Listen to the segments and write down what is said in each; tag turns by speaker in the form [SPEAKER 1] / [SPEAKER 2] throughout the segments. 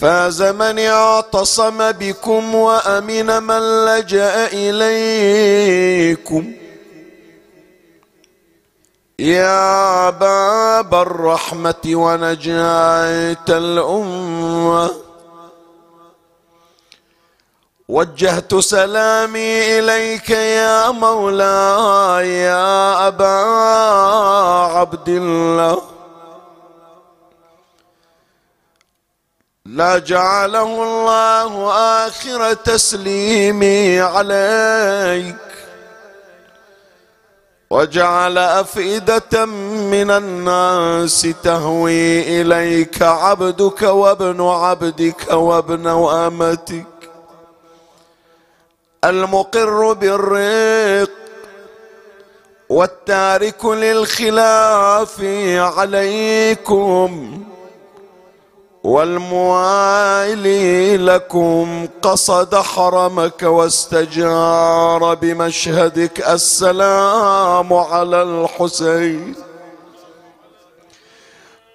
[SPEAKER 1] فاز من اعتصم بكم وأمن من لجأ إليكم. يا باب الرحمه ونجاة الأمة. وجهت سلامي إليك يا مولاي يا أبا عبد الله. لا جعله الله آخر تسليمي عليك. وجعل أفئدة من الناس تهوي إليك عبدك وابن عبدك وابن أمتك. المقر بالرق والتارك للخلاف عليكم. والموالي لكم قصد حرمك واستجار بمشهدك السلام على الحسين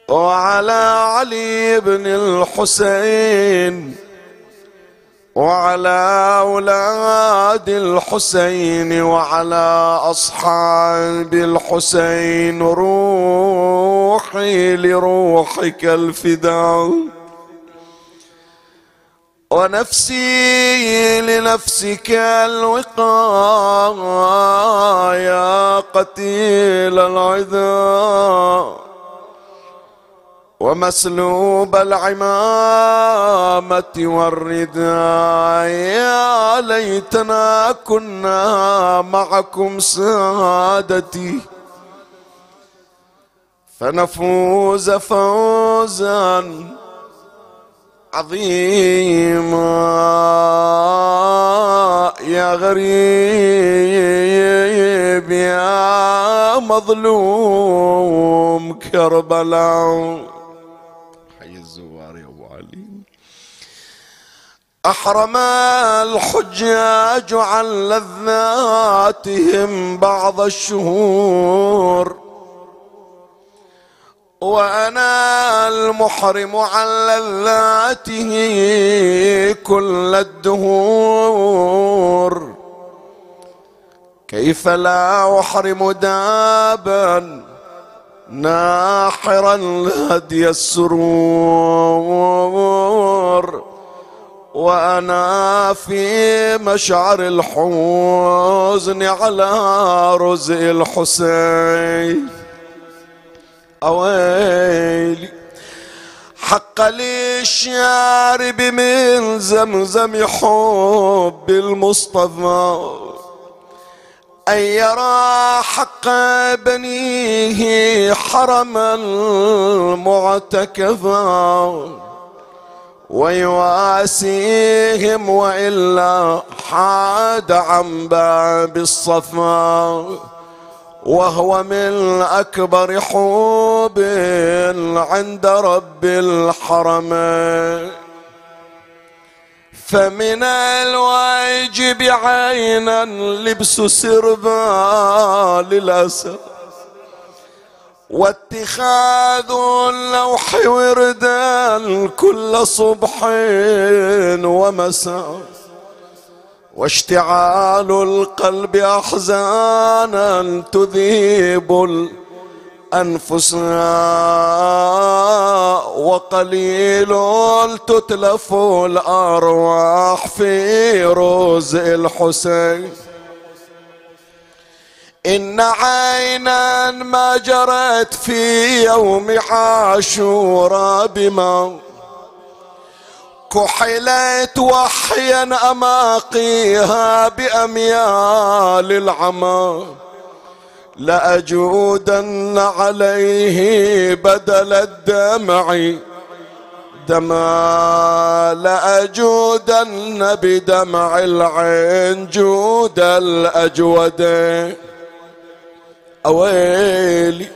[SPEAKER 1] وعلى علي بن الحسين. وعلى أولاد الحسين وعلى أصحاب الحسين روحي لروحك الفداء. ونفسي لنفسك الوقايا قتيل العذاب ومسلوب العمامة والرداء. يا ليتنا كنا معكم سادتي. فنفوز فوزا عظيما. يا غريب يا مظلوم كربلاء. أحرم الحجاج عن لذاتهم بعض الشهور. وأنا المحرم عن لذاته كل الدهور. كيف لا أحرم دابا ناحرا هدي السرور؟ وأنا في مشعر الحزن على رزق الحسين. أويلي حق للشارب من زمزم حب المصطفى. أن يرى حق بنيه حرم المعتكفا ويواسيهم وإلا حاد عن باب الصفا وهو من أكبر حوب عند رب الحرمين فمن الواجب عينا لبس سربال الأسد. واتخاذ اللوح وردا كل صبح ومساء واشتعال القلب أحزانا تذيب الأنفس. وقليل تتلف الأرواح في روز الحسين. إن عينا ما جرت في يوم عاشورا بما كحلت وحيا أماقيها بأميال العمى لأجودن عليه بدل الدمع دما لأجودن بدمع العين جود الأجود. أويلي.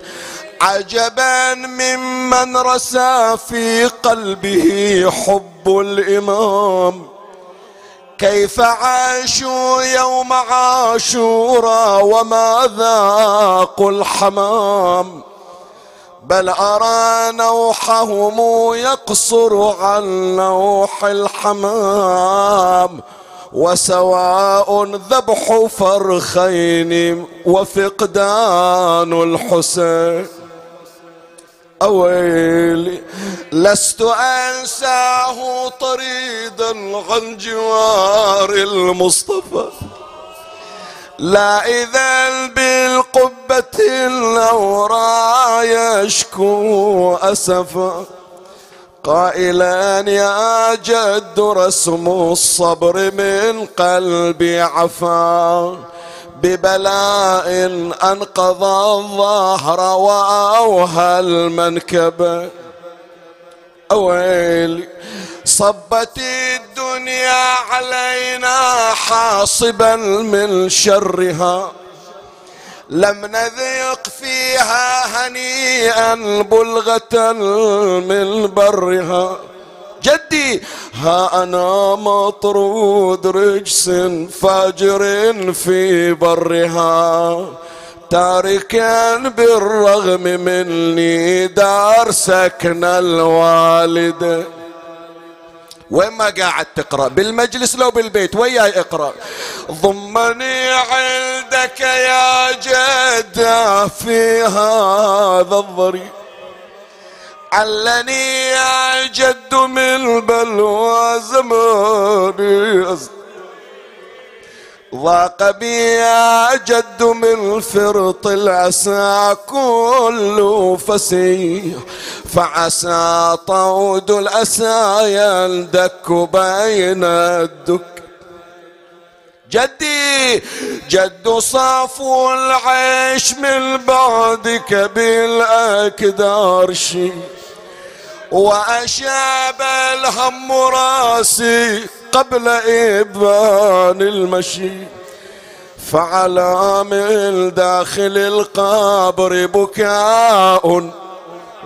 [SPEAKER 1] عجبا ممن رسى في قلبه حب الإمام. كيف عاشوا يوم عاشورا وما ذاقوا الحمام. بل أرى نوحهم يقصر عن نوح الحمام. وسواء ذبح فرخين وفقدان الحسين. أويلي لست أنساه طريدا عن جوار المصطفى. لا إذا بالقبة الأورى يشكو أسفا. قائلا يا جد رسم الصبر من قلبي عفا ببلاء أنقض الظهر وأوهى المنكب. اويلي صبت الدنيا علينا حاصبا من شرها. لم نذق فيها هنيئا بلغة من برها. جدي ها أنا مطرود رجس فاجر في برها. تاركا بالرغم مني دار سكن الوالد. وين ما قاعد تقرأ؟ بالمجلس لو بالبيت وياي اقرأ. ضمني عندك يا جده في هذا الضريح علني يا جد من بلوى زماني ضاق بي يا جد من فرط العسى كل فسيح. فعسى طود الأسى يندك بين الدك. جدي جد صافو العيش من بعدك بالأكدار شي. وأشاب الهم راسي قبل إبان المشي فعلى من داخل القبر بكاء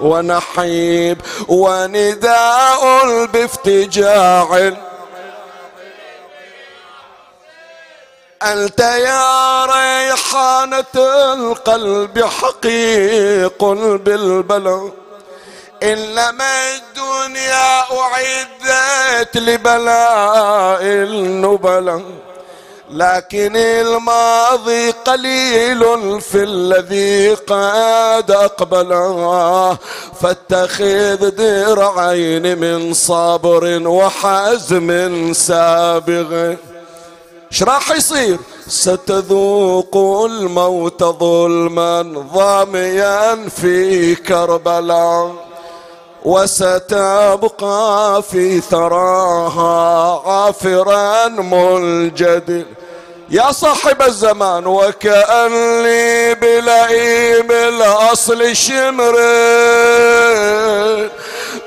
[SPEAKER 1] ونحيب ونداء بافتجاع. أنت يا ريحانة القلب حقيق بالبلد إنما الدنيا أعدت لبلاء النبلاء لكن الماضي قليل في الذي قد أقبل. فاتخذ درعين من صبر وحزم سابغ. إيش راح يصير؟ ستذوق الموت ظلما ضاميا في كربلاء. وستبقى في ثراها عافرا ملجد. يا صاحب الزمان وكأن لي بلئيم الأصل شمر.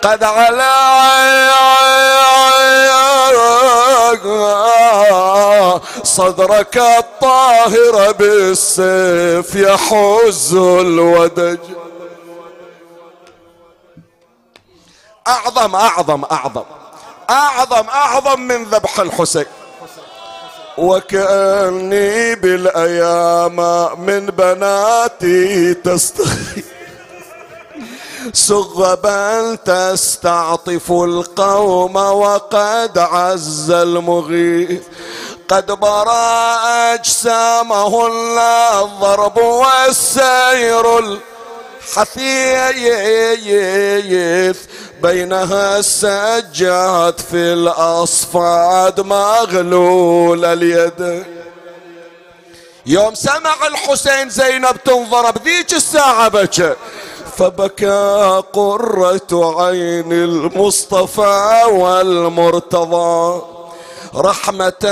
[SPEAKER 1] قد على صدرك الطاهر بالسيف يحز الودج. أعظم أعظم أعظم. أعظم أعظم من ذبح الحسين. وكأني بالأيام من بناتي تستخي. سغبا تستعطف القوم وقد عز المغيث. قد برأ أجسامه الضرب والسير الحثيث بينها السجاد في الأصفاد مغلول اليد. يوم سمع الحسين زينب تنضرب ذيك الساعة بكى. فبكى قرة عين المصطفى والمرتضى. رحمة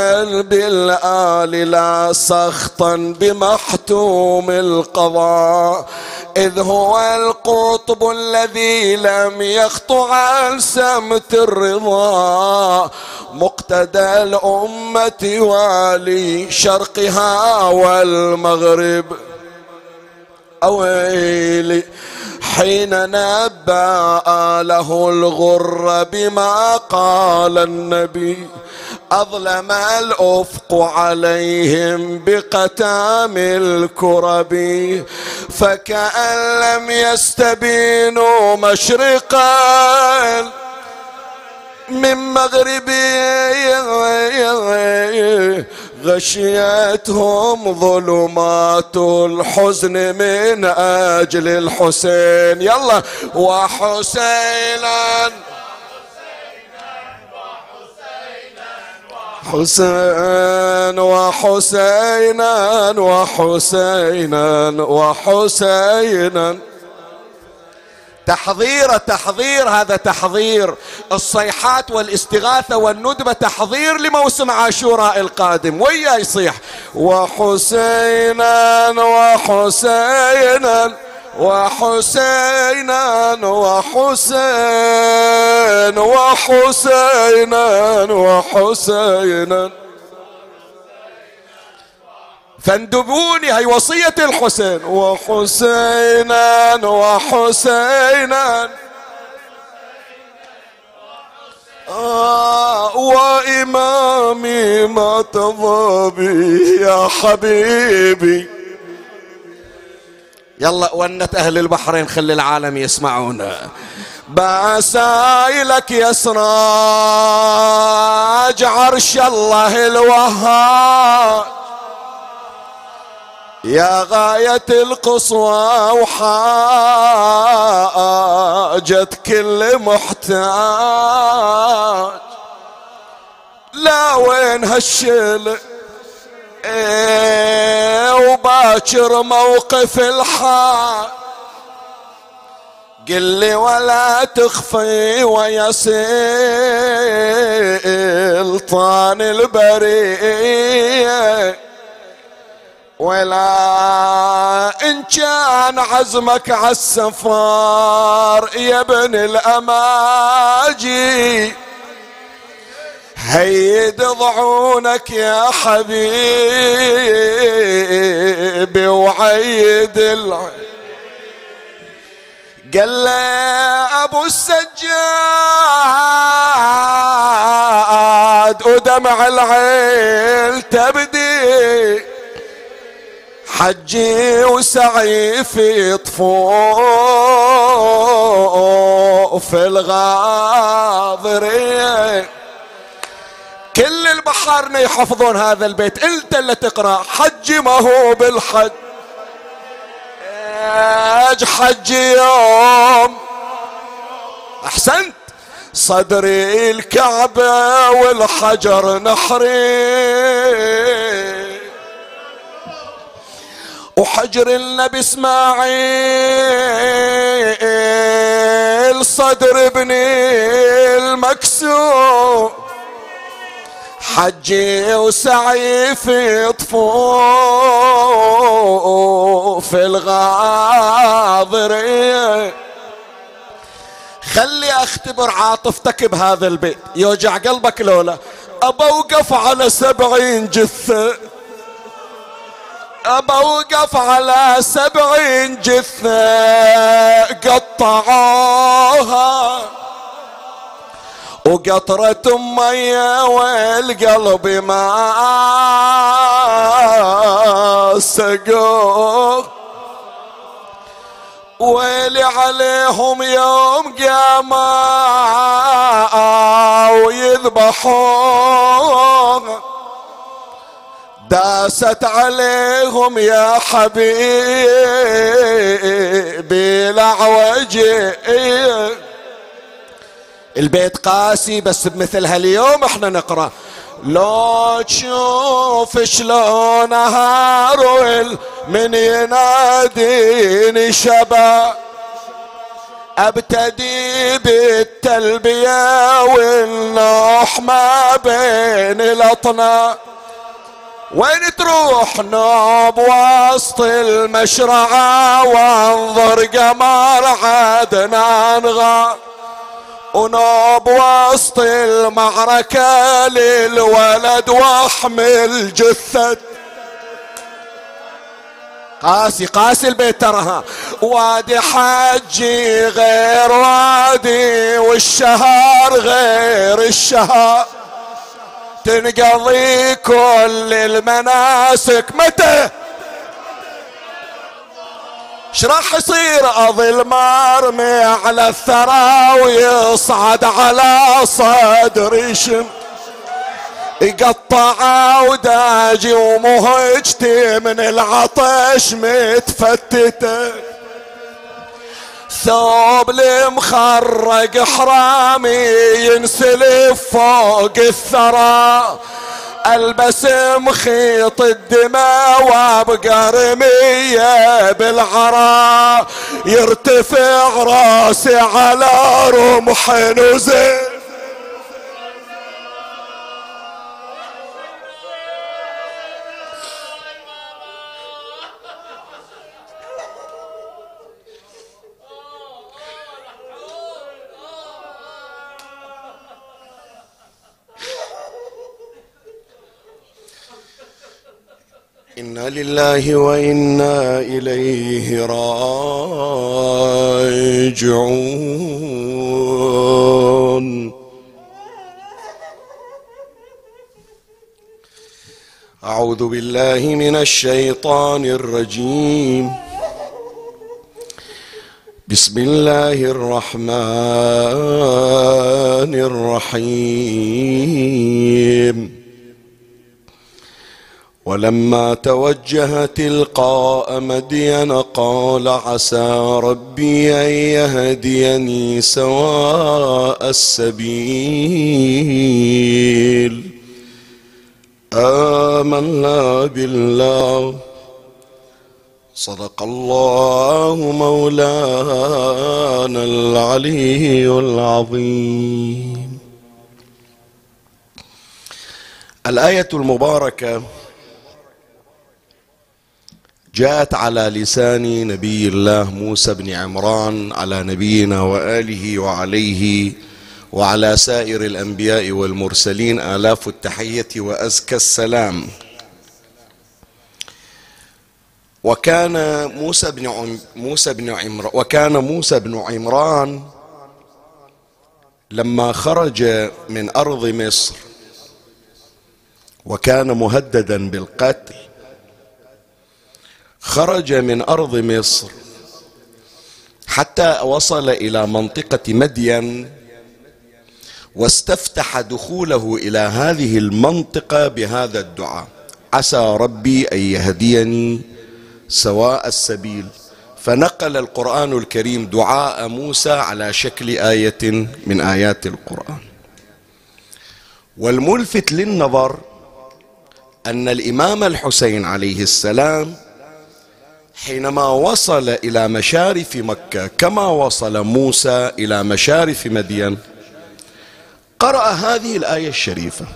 [SPEAKER 1] بالآل لا سخطا بمحتوم القضاء. إذ هو القطب الذي لم يخطو عن سمت الرضا. مقتدى الأمة والي شرقها والمغرب. أويلي حين نبأ له الغر بما قال النبي. أظلم الأفق عليهم بقتام الكرب فكأن لم يستبينوا مشرقا من مغربي غشيتهم ظلمات الحزن من أجل الحسين. يلا وحسينا حسين وحسينا وحسينا وحسينا. تحضير تحضير هذا تحضير. الصيحات والاستغاثة والندبة تحضير لموسم عاشوراء القادم. ويا يصيح. وحسينا وحسينا. وحسينا وحسين وحسينا وحسينا. فاندبوني هي وصية الحسين. وحسينا وحسينا. آه وإمامي ما تضابي يا حبيبي. يلا ونت أهل البحرين خلي العالم يسمعونا بسايلك يا سراج عرش الله الوهاب. يا غاية القصوى وحاجة كل محتاج لا وين هالشلق إيه وباكر موقف الحال. قل لي ولا تخفي ويا سلطان البريه ولا إن كان عزمك عالسفار يا ابن الأماجي. هيد ضعونك يا حبيبي وعيد العين. قال له أبو السجاد ودمع العين تبدي. حجي وسعي في طفوف الغاضرين. كل البحارنا يحفظون هذا البيت. انت اللي تقرأ. حج ما هو بالحج. حج يوم. أحسنت. صدري الكعبة والحجر نحري. وحجر النبي إسماعيل صدر ابني المكسور حجي وسعي في طفوف الغاضرية خلي أختبر عاطفتك بهذا البيت. يوجع قلبك لولا. أبوقف على سبعين جثة أبوقف على سبعين جثة قطعوها. وقطرة مية والقلب ما سقوه ويلي عليهم يوم قيامة ويذبحون. داست عليهم يا حبيبي العوجي البيت قاسي بس بمثل هاليوم إحنا نقرأ. لو تشوف شلون هارول من يناديني شبا. أبتدي بالتلبية والنوح ما بين الاطناب وين تروح نوب وسط المشرعة وانظر قمر عدنان غار ونوب وسط المعركة للولد واحمل جثة. قاسي قاسي البيت ترها وادي حجي غير وادي والشهر غير الشهر تنقضي كل المناسك. متى؟ إيش راح يصير أظل مرمي على الثرى ويصعد على صدري شم يقطع وداجي ومهجتي من العطش متفتتة. ثوب المخرق حرامي ينسلف فوق الثرى. البس مخيط الدماء وابقى رمية بالعرا يرتفع راسي على رمح نزل. لله وإنا إليه راجعون. أعوذ بالله من الشيطان الرجيم. بسم الله الرحمن الرحيم. ولما توجه تلقاء مدين قال عسى ربي أن يهديني سواء السبيل. آمنا بالله. صدق الله مولانا العلي العظيم. الآية المباركة جاءت على لسان نبي الله موسى بن عمران على نبينا وآله وعليه وعلى سائر الأنبياء والمرسلين آلاف التحية وأزكى السلام. وكان موسى بن عم موسى بن عمران وكان موسى بن عمران لما خرج من أرض مصر وكان مهددا بالقتل. خرج من أرض مصر حتى وصل إلى منطقة مدين واستفتح دخوله إلى هذه المنطقة بهذا الدعاء. عسى ربي أن يهديني سواء السبيل. فنقل القرآن الكريم دعاء موسى على شكل آية من آيات القرآن. والملفت للنظر أن الإمام الحسين عليه السلام حينما وصل إلى مشارف مكة كما وصل موسى إلى مشارف مدين. قرأ هذه الآية الشريفة.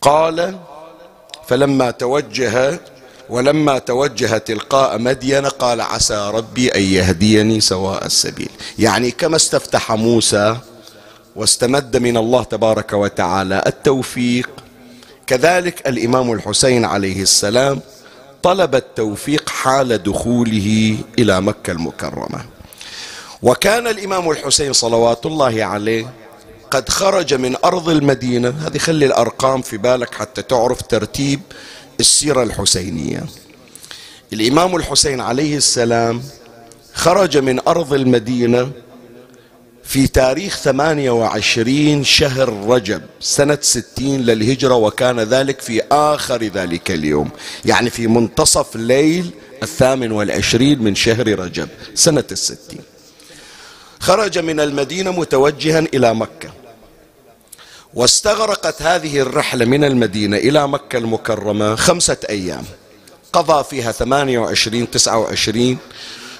[SPEAKER 1] قال فلما توجه ولما توجه تلقاء مدين قال عسى ربي أن يهديني سواء السبيل. يعني كما استفتح موسى واستمد من الله تبارك وتعالى التوفيق كذلك الإمام الحسين عليه السلام طلب التوفيق حال دخوله إلى مكة المكرمة. وكان الإمام الحسين صلوات الله عليه قد خرج من أرض المدينة. هذه خلي الأرقام في بالك حتى تعرف ترتيب السيرة الحسينية. الإمام الحسين عليه السلام خرج من أرض المدينة في تاريخ 28 شهر رجب سنة 60 للهجرة وكان ذلك في آخر ذلك اليوم يعني في منتصف ليل الثامن والعشرين من شهر رجب سنة الستين خرج من المدينة متوجها إلى مكة واستغرقت هذه الرحلة من المدينة إلى مكة المكرمة خمسة أيام قضى فيها 28 29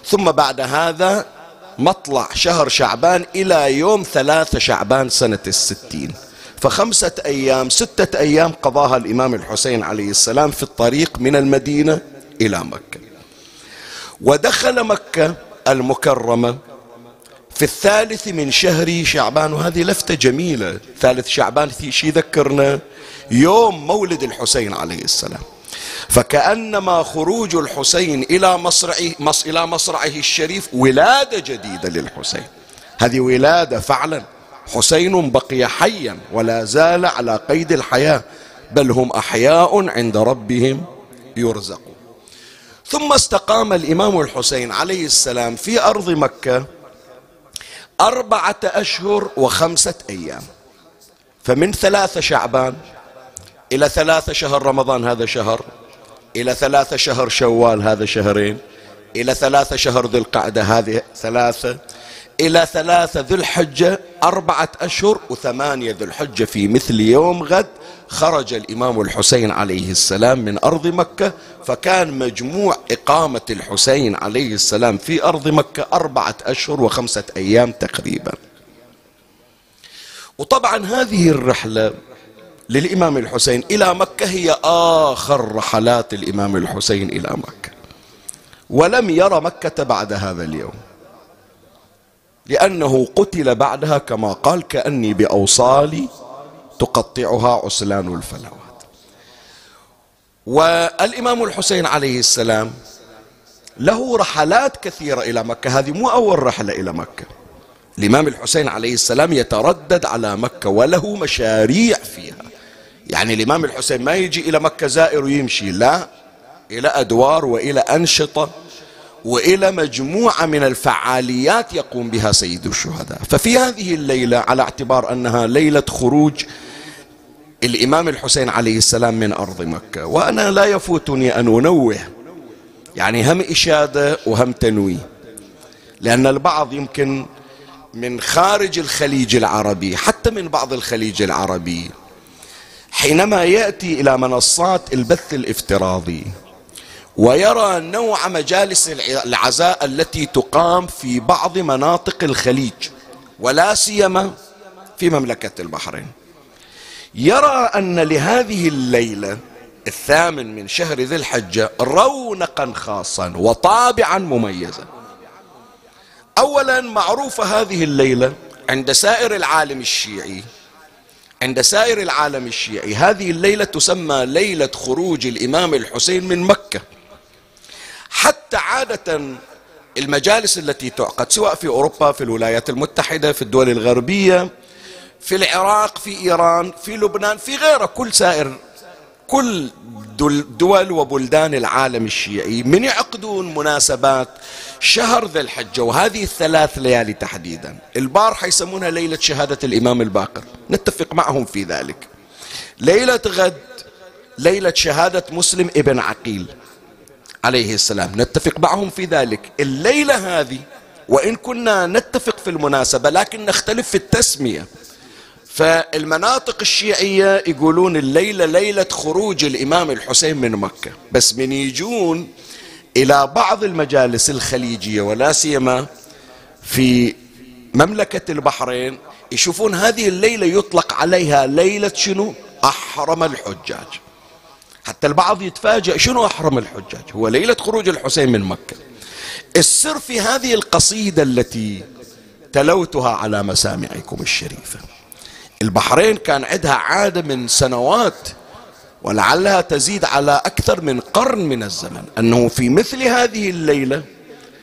[SPEAKER 1] ثم بعد هذا مطلع شهر شعبان إلى يوم ثلاثة شعبان سنة الستين. فخمسة أيام ستة أيام قضاها الإمام الحسين عليه السلام في الطريق من المدينة إلى مكة. ودخل مكة المكرمة في الثالث من شهر شعبان وهذه لفتة جميلة. ثالث شعبان شي ذكرنا يوم مولد الحسين عليه السلام. فكأنما خروج الحسين إلى مصرعه مص إلى مصرعه الشريف ولادة جديدة للحسين. هذه ولادة فعلا. حسين بقي حيا ولا زال على قيد الحياة بل هم أحياء عند ربهم يرزقون. ثم استقام الإمام الحسين عليه السلام في أرض مكة أربعة أشهر وخمسة أيام. فمن ثلاثة شعبان إلى ثلاثة شهر رمضان هذا شهر إلى ثلاثة شهر شوال هذا شهرين إلى ثلاثة شهر ذي القعدة هذه ثلاثة إلى ثلاثة ذو الحجة أربعة أشهر وثمانية ذو الحجة في مثل يوم غد خرج الإمام الحسين عليه السلام من أرض مكة فكان مجموع إقامة الحسين عليه السلام في أرض مكة أربعة أشهر وخمسة أيام تقريبا. وطبعا هذه الرحلة للإمام الحسين إلى مكة هي آخر رحلات الإمام الحسين إلى مكة. ولم ير مكة بعد هذا اليوم. لأنه قتل بعدها كما قال كأني بأوصالي تقطعها عسلان الفلوات والإمام الحسين عليه السلام له رحلات كثيرة إلى مكة. هذه مو أول رحلة إلى مكة. الإمام الحسين عليه السلام يتردد على مكة وله مشاريع فيها. يعني الإمام الحسين ما يجي إلى مكة زائر ويمشي لا. إلى أدوار وإلى أنشطة وإلى مجموعة من الفعاليات يقوم بها سيد الشهداء. ففي هذه الليلة على اعتبار أنها ليلة خروج الإمام الحسين عليه السلام من أرض مكة. وأنا لا يفوتني أن أنوه يعني هم إشادة وهم تنويه. لأن البعض يمكن من خارج الخليج العربي حتى من بعض الخليج العربي حينما يأتي إلى منصات البث الافتراضي ويرى نوع مجالس العزاء التي تقام في بعض مناطق الخليج ولا سيما في مملكة البحرين. يرى أن لهذه الليلة الثامن من شهر ذي الحجة رونقا خاصا وطابعا مميزا. أولا معروفة هذه الليلة عند سائر العالم الشيعي عند سائر العالم الشيعي. هذه الليلة تسمى ليلة خروج الإمام الحسين من مكة. حتى عادة المجالس التي تعقد سواء في أوروبا في الولايات المتحدة في الدول الغربية في العراق في إيران في لبنان في غيره كل سائر كل دول وبلدان العالم الشيعي من يعقدون مناسبات شهر ذي الحجة وهذه الثلاث ليالي تحديدا. البارحة يسمونها ليلة شهادة الإمام الباقر. نتفق معهم في ذلك. ليلة غد ليلة شهادة مسلم ابن عقيل عليه السلام. نتفق معهم في ذلك. الليلة هذه وإن كنا نتفق في المناسبة لكن نختلف في التسمية. فالمناطق الشيعية يقولون الليلة ليلة خروج الإمام الحسين من مكة. بس من يجون إلى بعض المجالس الخليجية ولا سيما في مملكة البحرين يشوفون هذه الليلة يطلق عليها ليلة شنو؟ أحرم الحجاج. حتى البعض يتفاجأ شنو أحرم الحجاج؟ هو ليلة خروج الحسين من مكة. السر في هذه القصيدة التي تلوتها على مسامعكم الشريفة. البحرين كان عندها عادة من سنوات ولعلها تزيد على أكثر من قرن من الزمن. أنه في مثل هذه الليلة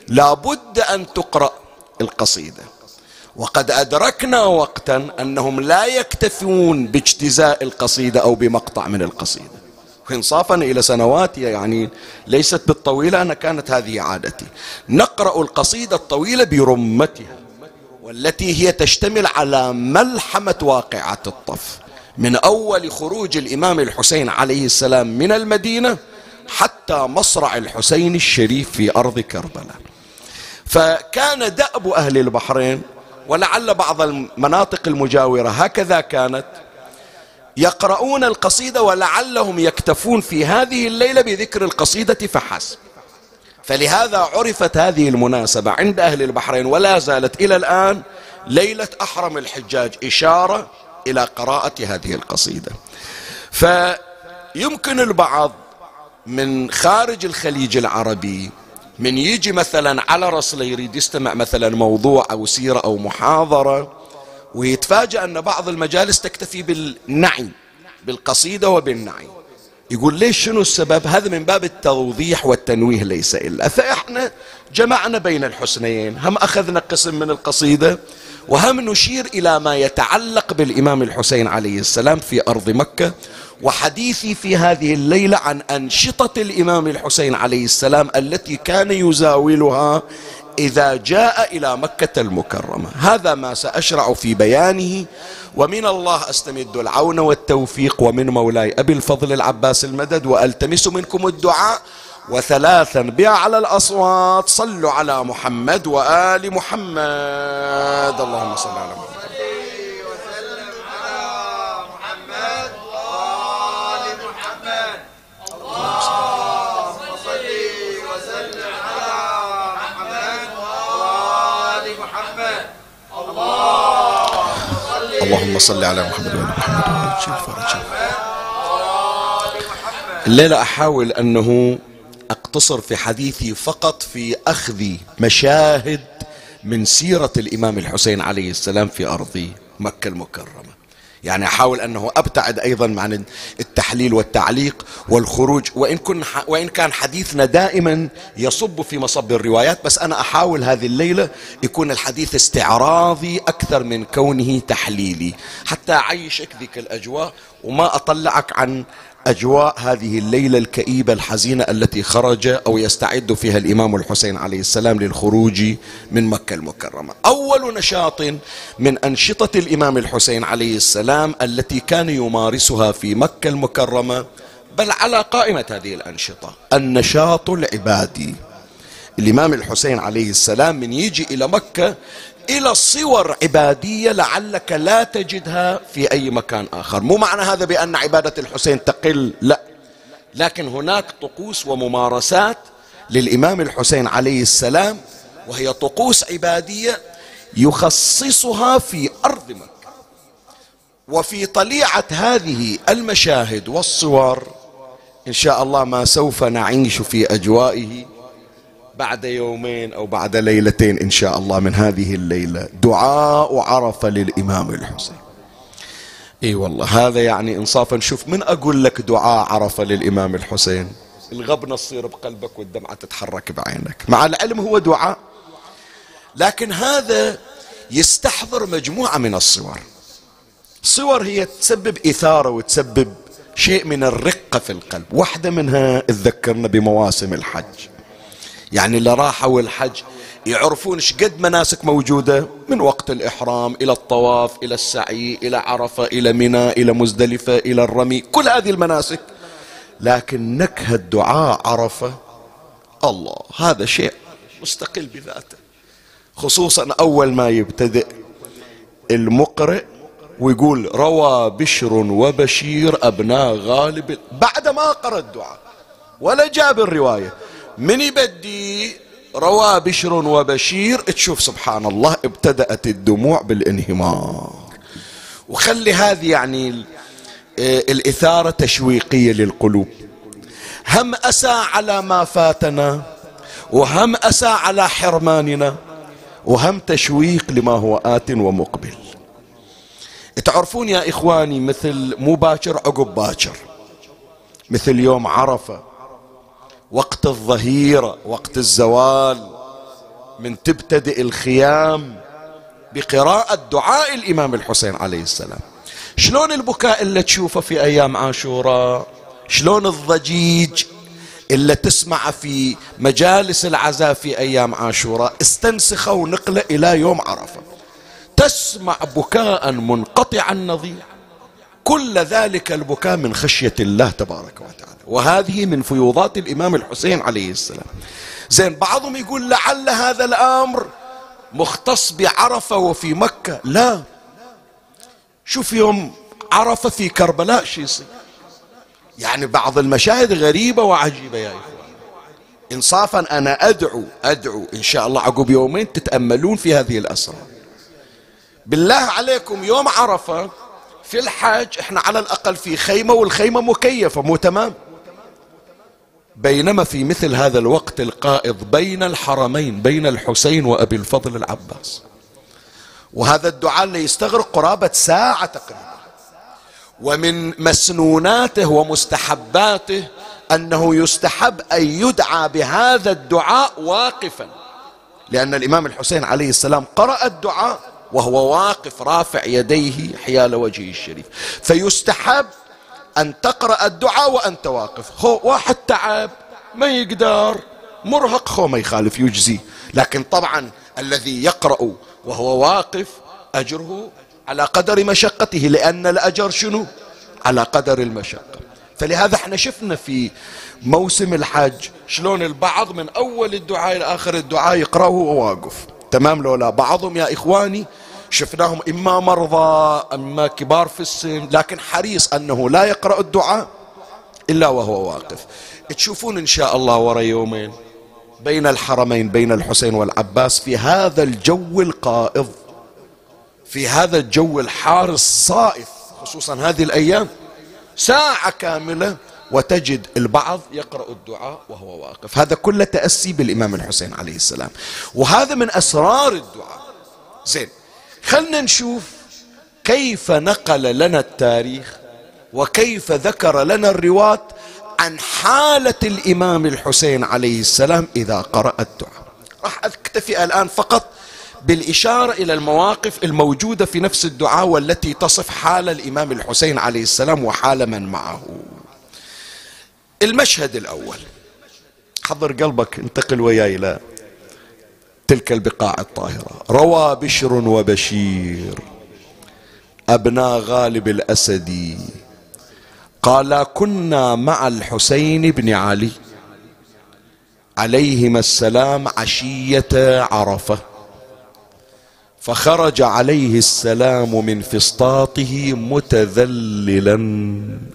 [SPEAKER 1] لابد أن تقرأ القصيدة. وقد أدركنا وقتا أنهم لا يكتفون باجتزاء القصيدة أو بمقطع من القصيدة. وإنصافا إلى سنوات يعني ليست بالطويلة أنا كانت هذه عادتي. نقرأ القصيدة الطويلة برمتها. والتي هي تشتمل على ملحمة واقعة الطف. من أول خروج الإمام الحسين عليه السلام من المدينة حتى مصرع الحسين الشريف في أرض كربلاء. فكان دأب أهل البحرين ولعل بعض المناطق المجاورة هكذا كانت يقرؤون القصيدة ولعلهم يكتفون في هذه الليلة بذكر القصيدة فحسب. فلهذا عرفت هذه المناسبة عند أهل البحرين ولا زالت إلى الآن ليلة أحرم الحجاج إشارة إلى قراءة هذه القصيدة. فيمكن البعض من خارج الخليج العربي من يجي مثلا على رسله يريد يستمع مثلا موضوع أو سيرة أو محاضرة ويتفاجأ أن بعض المجالس تكتفي بالنعي بالقصيدة وبالنعي. يقول ليش شنو السبب؟ هذا من باب التوضيح والتنويه ليس إلا. فإحنا جمعنا بين الحسنيين هم أخذنا قسم من القصيدة وهم نشير إلى ما يتعلق بالإمام الحسين عليه السلام في أرض مكة وحديثي في هذه الليلة عن أنشطة الإمام الحسين عليه السلام التي كان يزاولها إذا جاء إلى مكة المكرمة. هذا ما سأشرع في بيانه ومن الله أستمد العون والتوفيق ومن مولاي أبي الفضل العباس المدد وألتمس منكم الدعاء. وثلاثا بأعلى الأصوات. صلوا على محمد وآل محمد. اللهم صل على محمد اللهم صل على محمد وعلى محمد. الليلة أحاول أنه أقتصر في حديثي فقط في أخذ مشاهد من سيرة الإمام الحسين عليه السلام في أرض مكة المكرمة. يعني أحاول أنه أبتعد أيضا عن التحليل والتعليق والخروج وإن, كن وإن كان حديثنا دائما يصب في مصب الروايات بس أنا أحاول هذه الليلة يكون الحديث استعراضي أكثر من كونه تحليلي. حتى أعيشك ذيك الأجواء وما أطلعك عن أجواء هذه الليلة الكئيبة الحزينة التي خرج أو يستعد فيها الإمام الحسين عليه السلام للخروج من مكة المكرمة. أول نشاط من أنشطة الإمام الحسين عليه السلام التي كان يمارسها في مكة المكرمة بل على قائمة هذه الأنشطة النشاط العبادي. الإمام الحسين عليه السلام من يجي إلى مكة إلى صور عبادية لعلك لا تجدها في أي مكان آخر. مو معنى هذا بأن عبادة الحسين تقل لا. لكن هناك طقوس وممارسات للإمام الحسين عليه السلام وهي طقوس عبادية يخصصها في أرض مكة. وفي طليعة هذه المشاهد والصور إن شاء الله ما سوف نعيش في أجوائه. بعد يومين أو بعد ليلتين إن شاء الله من هذه الليلة. دعاء عرفة للإمام الحسين. إي والله. هذا يعني انصافا. شوف من أقول لك دعاء عرفة للإمام الحسين؟ الغبنة تصير بقلبك والدمعة تتحرك بعينك. مع العلم هو دعاء. لكن هذا يستحضر مجموعة من الصور. صور هي تسبب إثارة وتسبب شيء من الرقة في القلب. واحدة منها تذكرنا بمواسم الحج. يعني اللي راحوا الحج يعرفون إيش قد مناسك موجودة من وقت الإحرام إلى الطواف إلى السعي إلى عرفة إلى منى إلى مزدلفة إلى الرمي كل هذه المناسك. لكن نكهة دعاء عرفة الله هذا شيء مستقل بذاته. خصوصا أول ما يبتدئ المقرئ ويقول روى بشر وبشير أبناء غالب بعد ما قرأ الدعاء ولا جاب الرواية. من يبدي روى بشر وبشير. تشوف سبحان الله ابتدأت الدموع بالانهمار وخلي هذه يعني آه، الإثارة تشويقية للقلوب. هم أسى على ما فاتنا وهم أسى على حرماننا وهم تشويق لما هو آت ومقبل. تعرفون يا إخواني مثل مو باكر عقب باكر. مثل يوم عرفة وقت الظهيرة وقت الزوال من تبتدئ الخيام بقراءة دعاء الإمام الحسين عليه السلام. شلون البكاء اللي تشوفه في أيام عاشوراء شلون الضجيج إلا تسمع في مجالس العزاء في أيام عاشوراء استنسخه ونقله إلى يوم عرفة. تسمع بكاء منقطع النظير. كل ذلك البكاء من خشية الله تبارك وتعالى. وهذه من فيوضات الإمام الحسين عليه السلام. زين بعضهم يقول لعل هذا الأمر مختص بعرفة وفي مكة. لا. شوف يوم عرفة في كربلاء شو يصير. يعني بعض المشاهد غريبة وعجيبة يا إخوان. إنصافا أنا أدعو أدعو إن شاء الله عقب يومين تتأملون في هذه الأسرار. بالله عليكم يوم عرفة في الحج إحنا على الأقل في خيمة والخيمة مكيفة مو تمام؟ بينما في مثل هذا الوقت القائض بين الحرمين بين الحسين وأبي الفضل العباس. وهذا الدعاء اللي يستغرق قرابة ساعة تقريبا. ومن مسنوناته ومستحباته أنه يستحب أن يدعى بهذا الدعاء واقفا. لأن الإمام الحسين عليه السلام قرأ الدعاء وهو واقف رافع يديه حيال وجهه الشريف. فيستحب أن تقرأ الدعاء وأنت واقف. خو واحد تعب ما يقدر مرهق خو ما يخالف يجزي. لكن طبعا الذي يقرأ وهو واقف أجره على قدر مشقته لأن الأجر شنو؟ على قدر المشقة. فلهذا إحنا شفنا في موسم الحج شلون البعض من أول الدعاء إلى آخر الدعاء يقرأه وهو واقف تمام لو لا بعضهم يا إخواني شفناهم إما مرضى أما كبار في السن لكن حريص أنه لا يقرأ الدعاء إلا وهو واقف. تشوفون إن شاء الله ورا يومين بين الحرمين بين الحسين والعباس في هذا الجو القائض في هذا الجو الحار الصائف خصوصا هذه الأيام ساعة كاملة وتجد البعض يقرأ الدعاء وهو واقف. هذا كله تأسي بالإمام الحسين عليه السلام. وهذا من أسرار الدعاء. زين خلنا نشوف كيف نقل لنا التاريخ وكيف ذكر لنا الرواة عن حالة الإمام الحسين عليه السلام إذا قرأ الدعاء. راح أكتفي الآن فقط بالإشارة إلى المواقف الموجودة في نفس الدعاء والتي تصف حال الإمام الحسين عليه السلام وحال من معه. المشهد الأول. حضر قلبك انتقل وياي إلى تلك البقاع الطاهرة. روى بشر وبشير أبناء غالب الأسدي قال كنا مع الحسين بن علي. عليهما السلام عشية عرفة. فخرج عليه السلام من فسطاطه متذللا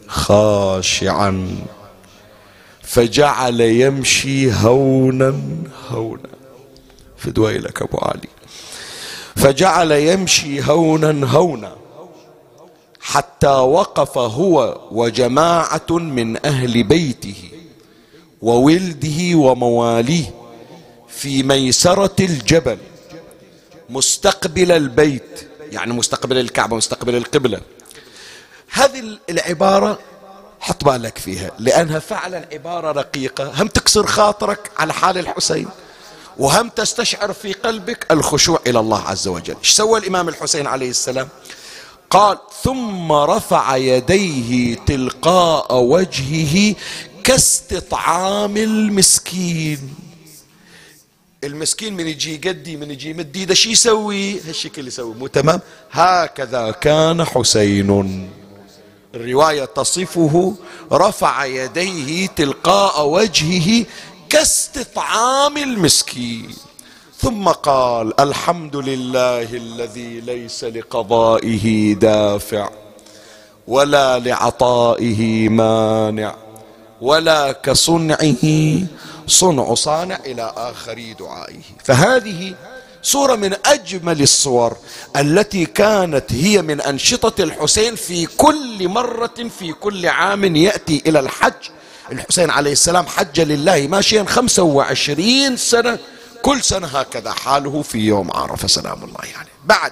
[SPEAKER 1] خاشعا. فجعل يمشي هونا هونا. فدوي لك أبو علي. فجعل يمشي هونا هونا. حتى وقف هو وجماعة من أهل بيته وولده ومواليه في ميسرة الجبل مستقبل البيت يعني مستقبل الكعبة مستقبل القبلة. هذه العبارة حط بالك فيها لأنها فعلا عبارة رقيقة. هم تكسر خاطرك على حال الحسين وهم تستشعر في قلبك الخشوع إلى الله عز وجل. إيش سوى الإمام الحسين عليه السلام؟ قال ثم رفع يديه تلقاء وجهه كاستطعام المسكين. المسكين من يجي يقدي من يجي يمد ايده شو يسوي؟ هالشكل يسوي. مو تمام؟ هكذا كان حسين. الرواية تصفه رفع يديه تلقاء وجهه كاستطعام المسكين. ثم قال الحمد لله الذي ليس لقضائه دافع ولا لعطائه مانع ولا كصنعه صنع صانع إلى آخر دعائه. فهذه صورة من أجمل الصور التي كانت هي من أنشطة الحسين في كل مرة في كل عام يأتي إلى الحج. الحسين عليه السلام حج لله ماشيا خمسة وعشرين سنة. كل سنة هكذا حاله في يوم عرفة. سلام الله يعني بعد.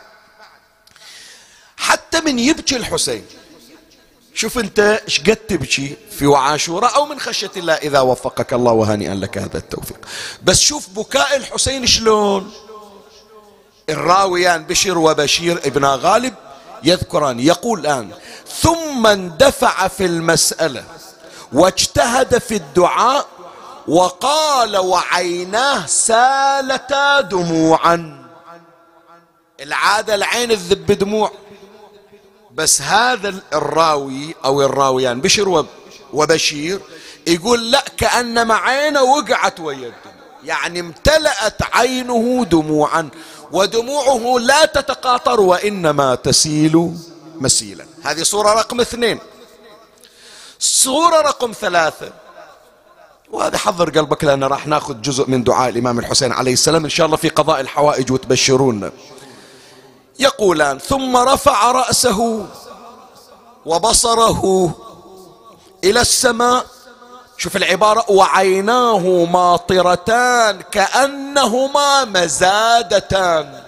[SPEAKER 1] حتى من يبكي الحسين. شوف انت إيش قد تبكي؟ في عاشوراء أو من خشية الله إذا وفقك الله وهنيئا لك هذا التوفيق. بس شوف بكاء الحسين شلون؟ الراويان بشر وبشير ابن غالب يذكران يقول الآن ثم اندفع في المسألة واجتهد في الدعاء وقال وعيناه سالتا دموعا. العادة العين تذب دموع. بس هذا الراوي أو الراويان بشر وبشير يقول لا كأنما عينه وقعت ويا الدموع يعني امتلأت عينه دموعا. ودموعه لا تتقاطر وإنما تسيل مسيلا. هذه صورة رقم اثنين. صورة رقم ثلاثة. وهذا حضر قلبك لأن راح ناخذ جزء من دعاء الإمام الحسين عليه السلام. إن شاء الله في قضاء الحوائج وتبشرونا يقولان ثم رفع رأسه وبصره إلى السماء شوف العبارة وعيناه ماطرتان كأنهما مزادتان.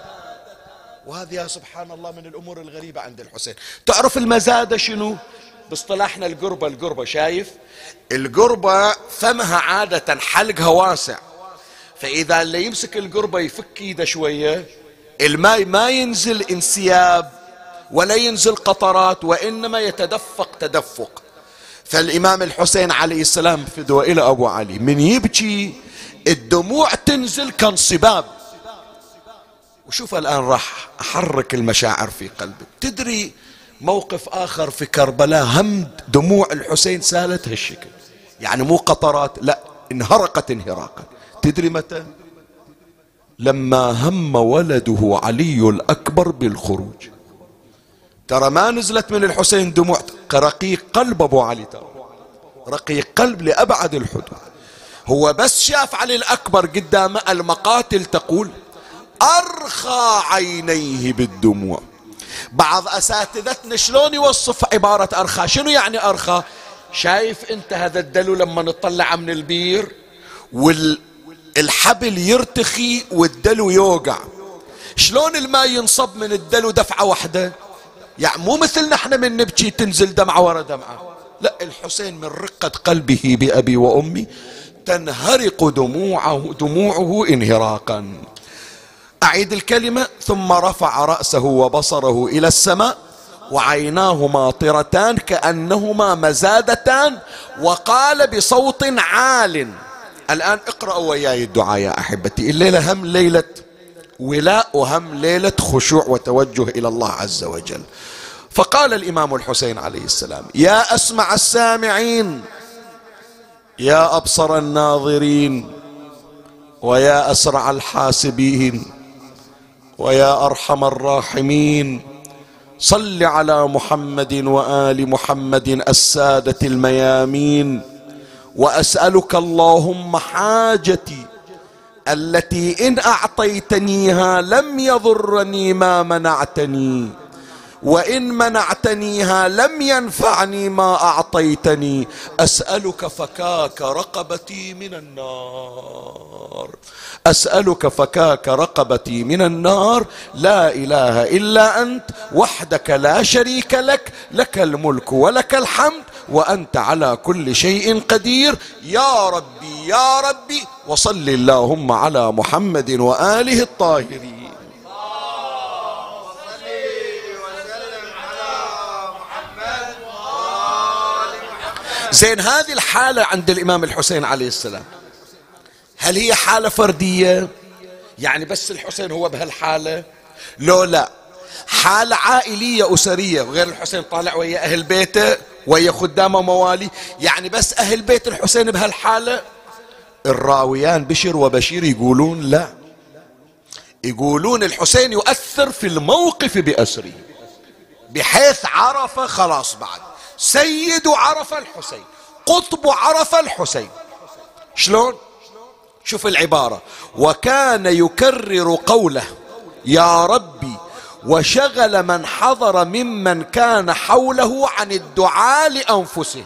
[SPEAKER 1] وهذه يا سبحان الله من الأمور الغريبة عند الحسين. تعرف المزادة شنو؟ باصطلاحنا القربة القربة شايف؟ القربة فمها عادة حلقها واسع. فإذا اللي يمسك القربة يفك إيده شوية الماء ما ينزل انسياب ولا ينزل قطرات وإنما يتدفق تدفق. فالإمام الحسين عليه السلام فدوى إلى أبو علي من يبكي الدموع تنزل كانصباب. وشوف الآن راح أحرك المشاعر في قلبك. تدري موقف آخر في كربلاء هم دموع الحسين سالت هالشكل. يعني مو قطرات لا انهرقت انهراقا. تدري متى؟ لما هم ولده علي الأكبر بالخروج. ترى ما نزلت من الحسين دموع؟ رقيق قلب أبو علي ترى. رقيق قلب لأبعد الحدود. هو بس شاف علي الأكبر قدامه المقاتل تقول أرخى عينيه بالدموع. بعض أساتذتنا شلون يوصف عبارة أرخى؟ شنو يعني أرخى؟ شايف أنت هذا الدلو لما نطلع من البير والحبل يرتخي والدلو يوقع. شلون الماء ينصب من الدلو دفعة واحدة؟ يعني مو مثلنا إحنا من نبكي تنزل دمعة ورا دمعة. لا الحسين من رقة قلبه بأبي وأمي تنهرق دموعه دموعه انهراقا. أعيد الكلمة ثم رفع رأسه وبصره إلى السماء وعيناه ماطرتان كأنهما مزادتان وقال بصوت عال. الآن اقرأوا وياي الدعاء يا أحبتي. الليلة هم ليلة ولاء وهم ليلة خشوع وتوجه إلى الله عز وجل. فقال الإمام الحسين عليه السلام يا أسمع السامعين يا أبصر الناظرين ويا أسرع الحاسبين ويا أرحم الراحمين. صل على محمد وآل محمد السادة الميامين. وأسألك اللهم حاجتي التي إن أعطيتنيها لم يضرني ما منعتني. وإن منعتنيها لم ينفعني ما أعطيتني. أسألك فكاك رقبتي من النار. أسألك فكاك رقبتي من النار. لا إله إلا أنت وحدك لا شريك لك لك الملك ولك الحمد. وأنت على كل شيء قدير. يا ربي يا ربي وصل اللهم على محمد وآله الطاهرين. زين هذه الحالة عند الإمام الحسين عليه السلام هل هي حالة فردية؟ يعني بس الحسين هو بهالحالة؟ لو لا حالة عائلية أسرية وغير الحسين طالع ويا أهل بيته؟ ويا خدامة موالي يعني بس أهل بيت الحسين بهالحالة الراويان بشر وبشير يقولون لا. يقولون الحسين يؤثر في الموقف بأسره. بحيث عرف خلاص بعد. سيد عرف الحسين قطب عرف الحسين. شلون؟ شوف العبارة. وكان يكرر قوله يا ربي وشغل من حضر ممن كان حوله عن الدعاء لأنفسهم.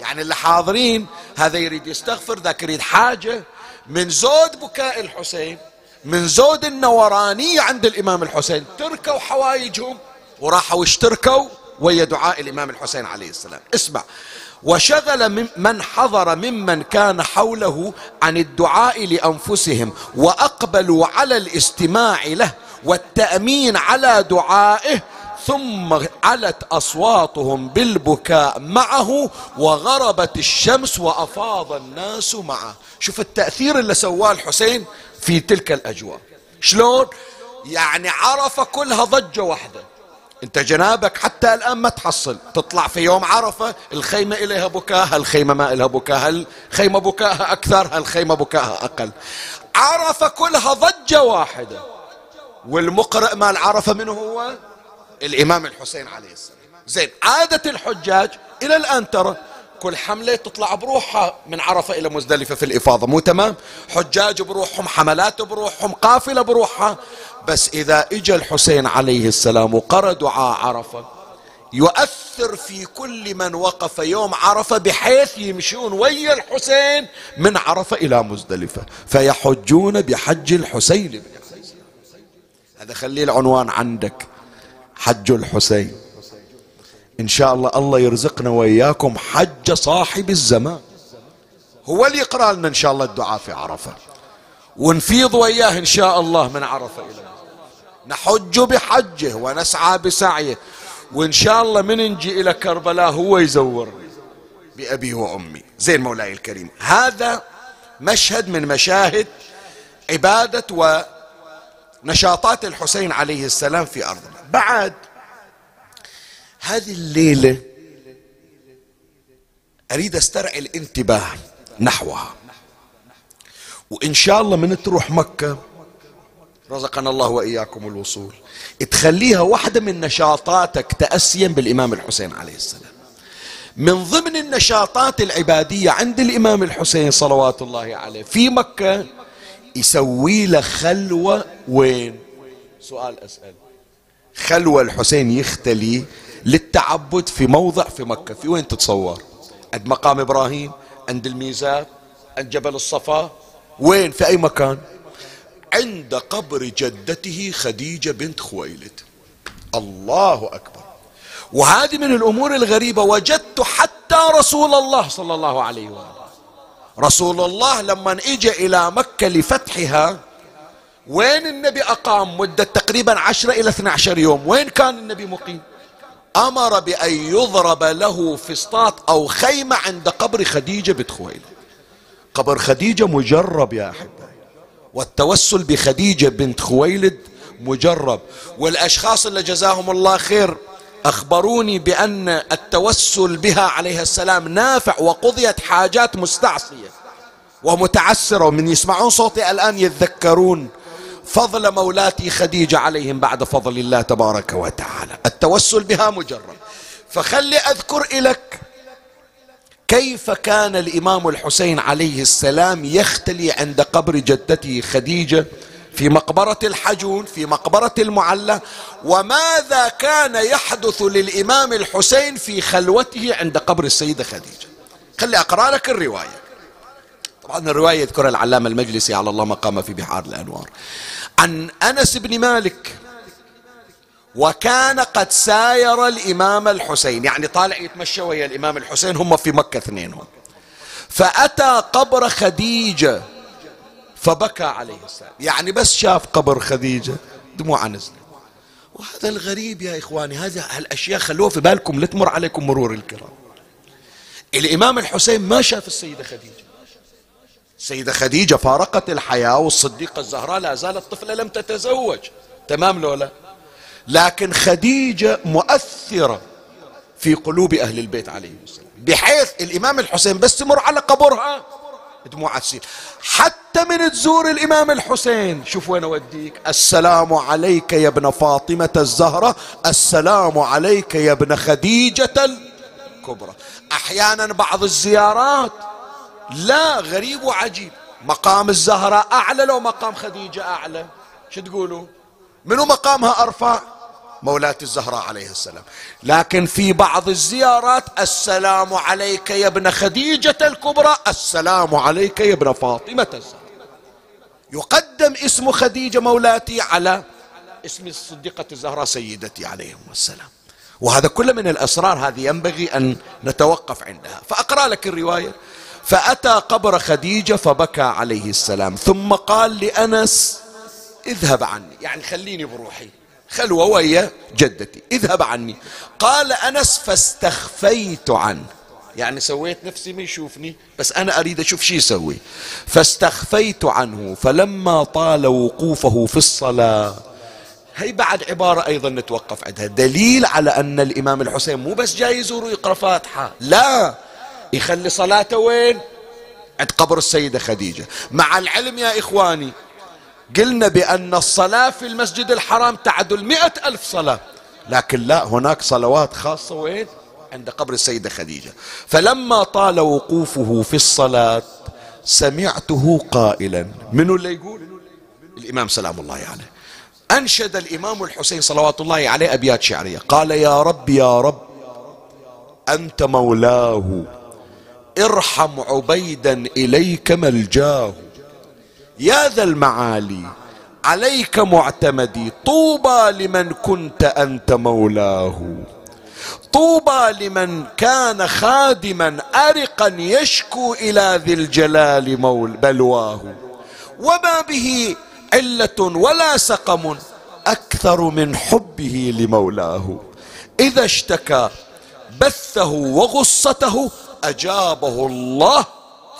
[SPEAKER 1] يعني اللي حاضرين هذا يريد يستغفر ذاك يريد حاجة. من زود بكاء الحسين من زود النورانية عند الإمام الحسين. تركوا حوايجهم وراحوا اشتركوا ويا دعاء الإمام الحسين عليه السلام. اسمع. وشغل من حضر ممن كان حوله عن الدعاء لأنفسهم وأقبلوا على الاستماع له والتأمين على دعائه ثم علت أصواتهم بالبكاء معه وغربت الشمس وأفاض الناس معه. شوف التأثير اللي سواه الحسين في تلك الأجواء. شلون؟ يعني عرفه كلها ضجة واحدة. انت جنابك حتى الآن ما تحصل. تطلع في يوم عرفة الخيمة إليها بكاء الخيمة ما الها بكاء الخيمة بكاءها أكثر الخيمة بكاءها أقل. عرفه كلها ضجة واحدة. والمقرئ مال عرفة منه هو الإمام الحسين عليه السلام. زين عادة الحجاج إلى الآن ترى كل حملة تطلع بروحها من عرفة إلى مزدلفة في الإفاضة مو تمام؟ حجاج بروحهم حملات بروحهم قافلة بروحها. بس إذا إجا الحسين عليه السلام وقرأ دعاء عرفة يؤثر في كل من وقف يوم عرفة بحيث يمشون ويا الحسين من عرفة إلى مزدلفة. فيحجون بحج الحسين. بن هذا خليه العنوان عندك. حج الحسين. إن شاء الله الله يرزقنا وإياكم حج صاحب الزمان. هو اللي يقرأ لنا إن شاء الله الدعاء في عرفة. ونفيض وإياه إن شاء الله من عرفة إلى نحج بحجه ونسعى بسعيه. وإن شاء الله من نجي إلى كربلاء هو يزور بأبي وأمي. زين مولاي الكريم. هذا مشهد من مشاهد عبادة ونشاطات الحسين عليه السلام في أرضنا. بعد هذه الليلة أريد أسترعي الانتباه نحوها. وإن شاء الله من تروح مكة رزقنا الله وإياكم الوصول تخليها واحدة من نشاطاتك تأسيا بالإمام الحسين عليه السلام. من ضمن النشاطات العبادية عند الإمام الحسين صلوات الله عليه في مكة يسوي له خلوة وين؟ سؤال أسأل. خلوة الحسين يختلي للتعبد في موضع في مكة. في وين تتصور؟ عند مقام إبراهيم عند الميزاب عند جبل الصفا؟ وين؟ في أي مكان؟ عند قبر جدته خديجة بنت خويلد. الله أكبر. وهذه من الأمور الغريبة. وجدت حتى رسول الله صلى الله عليه وآله. رسول الله لما اجى إلى مكة لفتحها وين النبي أقام مدة تقريبا عشرة إلى 12 يوم؟ وين كان النبي مقيم؟ أمر بأن يضرب له فسطاط أو خيمة عند قبر خديجة بنت خويلد. قبر خديجة مجرب يا أحبائي. والتوسل بخديجة بنت خويلد مجرب. والأشخاص اللي جزاهم الله خير أخبروني بأن التوسل بها عليه السلام نافع وقضيت حاجات مستعصية ومتعسرة ومن يسمعون صوتي الآن يتذكرون فضل مولاتي خديجة عليهم بعد فضل الله تبارك وتعالى. التوسل بها مجرد. فخلي أذكر لك كيف كان الإمام الحسين عليه السلام يختلي عند قبر جدته خديجة في مقبرة الحجون في مقبرة المعلى وماذا كان يحدث للإمام الحسين في خلوته عند قبر السيدة خديجة؟ خلي أقرأ لك الرواية. طبعا الرواية يذكرها العلامة المجلسي على الله مقام في بحار الأنوار. عن أنس بن مالك وكان قد ساير الإمام الحسين. يعني طالع يتمشى ويا الإمام الحسين هم في مكة اثنينهم. فأتى قبر خديجة فبكى عليه السلام. يعني بس شاف قبر خديجة دموع نزلت وهذا الغريب يا إخواني هذه الاشياء خلوها في بالكم لا تمر عليكم مرور الكرام. الإمام الحسين ما شاف السيدة خديجة. سيدة خديجة فارقت الحياة والصديقة الزهراء لا زالت طفلة لم تتزوج. تمام لولا لكن خديجة مؤثرة في قلوب أهل البيت عليهم السلام. بحيث الإمام الحسين بس تمر على قبرها. دموع تسيل حتى من تزور الإمام الحسين. شوف وين أوديك. السلام عليك يا ابن فاطمة الزهرة. السلام عليك يا ابن خديجة الكبرى. أحيانا بعض الزيارات لا غريب وعجيب. مقام الزهراء أعلى لو مقام خديجة أعلى. شو تقولوا؟ منو مقامها أرفع؟ مولاة الزهراء عليه السلام. لكن في بعض الزيارات السلام عليك يا ابن خديجة الكبرى السلام عليك يا ابن فاطمة الزهراء. يقدم اسم خديجة مولاتي على اسم الصديقة الزهراء سيدتي عليهم السلام. وهذا كله من الأسرار هذه ينبغي أن نتوقف عندها. فأقرأ لك الرواية. فأتى قبر خديجة فبكى عليه السلام. ثم قال لأنس اذهب عني. يعني خليني بروحي. خلوة ويا جدتي. اذهب عني. قال أنس فاستخفيت عنه. يعني سويت نفسي ما يشوفني بس أنا أريد أشوف شي يسوي. فاستخفيت عنه. فلما طال وقوفه في الصلاة هي بعد عبارة أيضا نتوقف عندها. دليل على أن الإمام الحسين مو بس جاي يزور ويقرأ فاتحة. لا يخلي صلاته وين؟ عند قبر السيدة خديجة. مع العلم يا إخواني قلنا بأن الصلاة في المسجد الحرام تعدل مئة ألف صلاة. لكن لا هناك صلوات خاصة وين؟ عند قبر السيدة خديجة. فلما طال وقوفه في الصلاة سمعته قائلا. من اللي يقول؟ الإمام سلام الله عليه. أنشد الإمام الحسين صلوات الله عليه أبيات شعرية. قال يا رب يا رب أنت مولاه. ارحم عبيدا إليك ملجاه. يا ذا المعالي عليك معتمدي طوبى لمن كنت أنت مولاه. طوبى لمن كان خادما أرقا يشكو إلى ذي الجلال مول بلواه. وما به علة ولا سقم أكثر من حبه لمولاه. إذا اشتكى بثه وغصته أجابه الله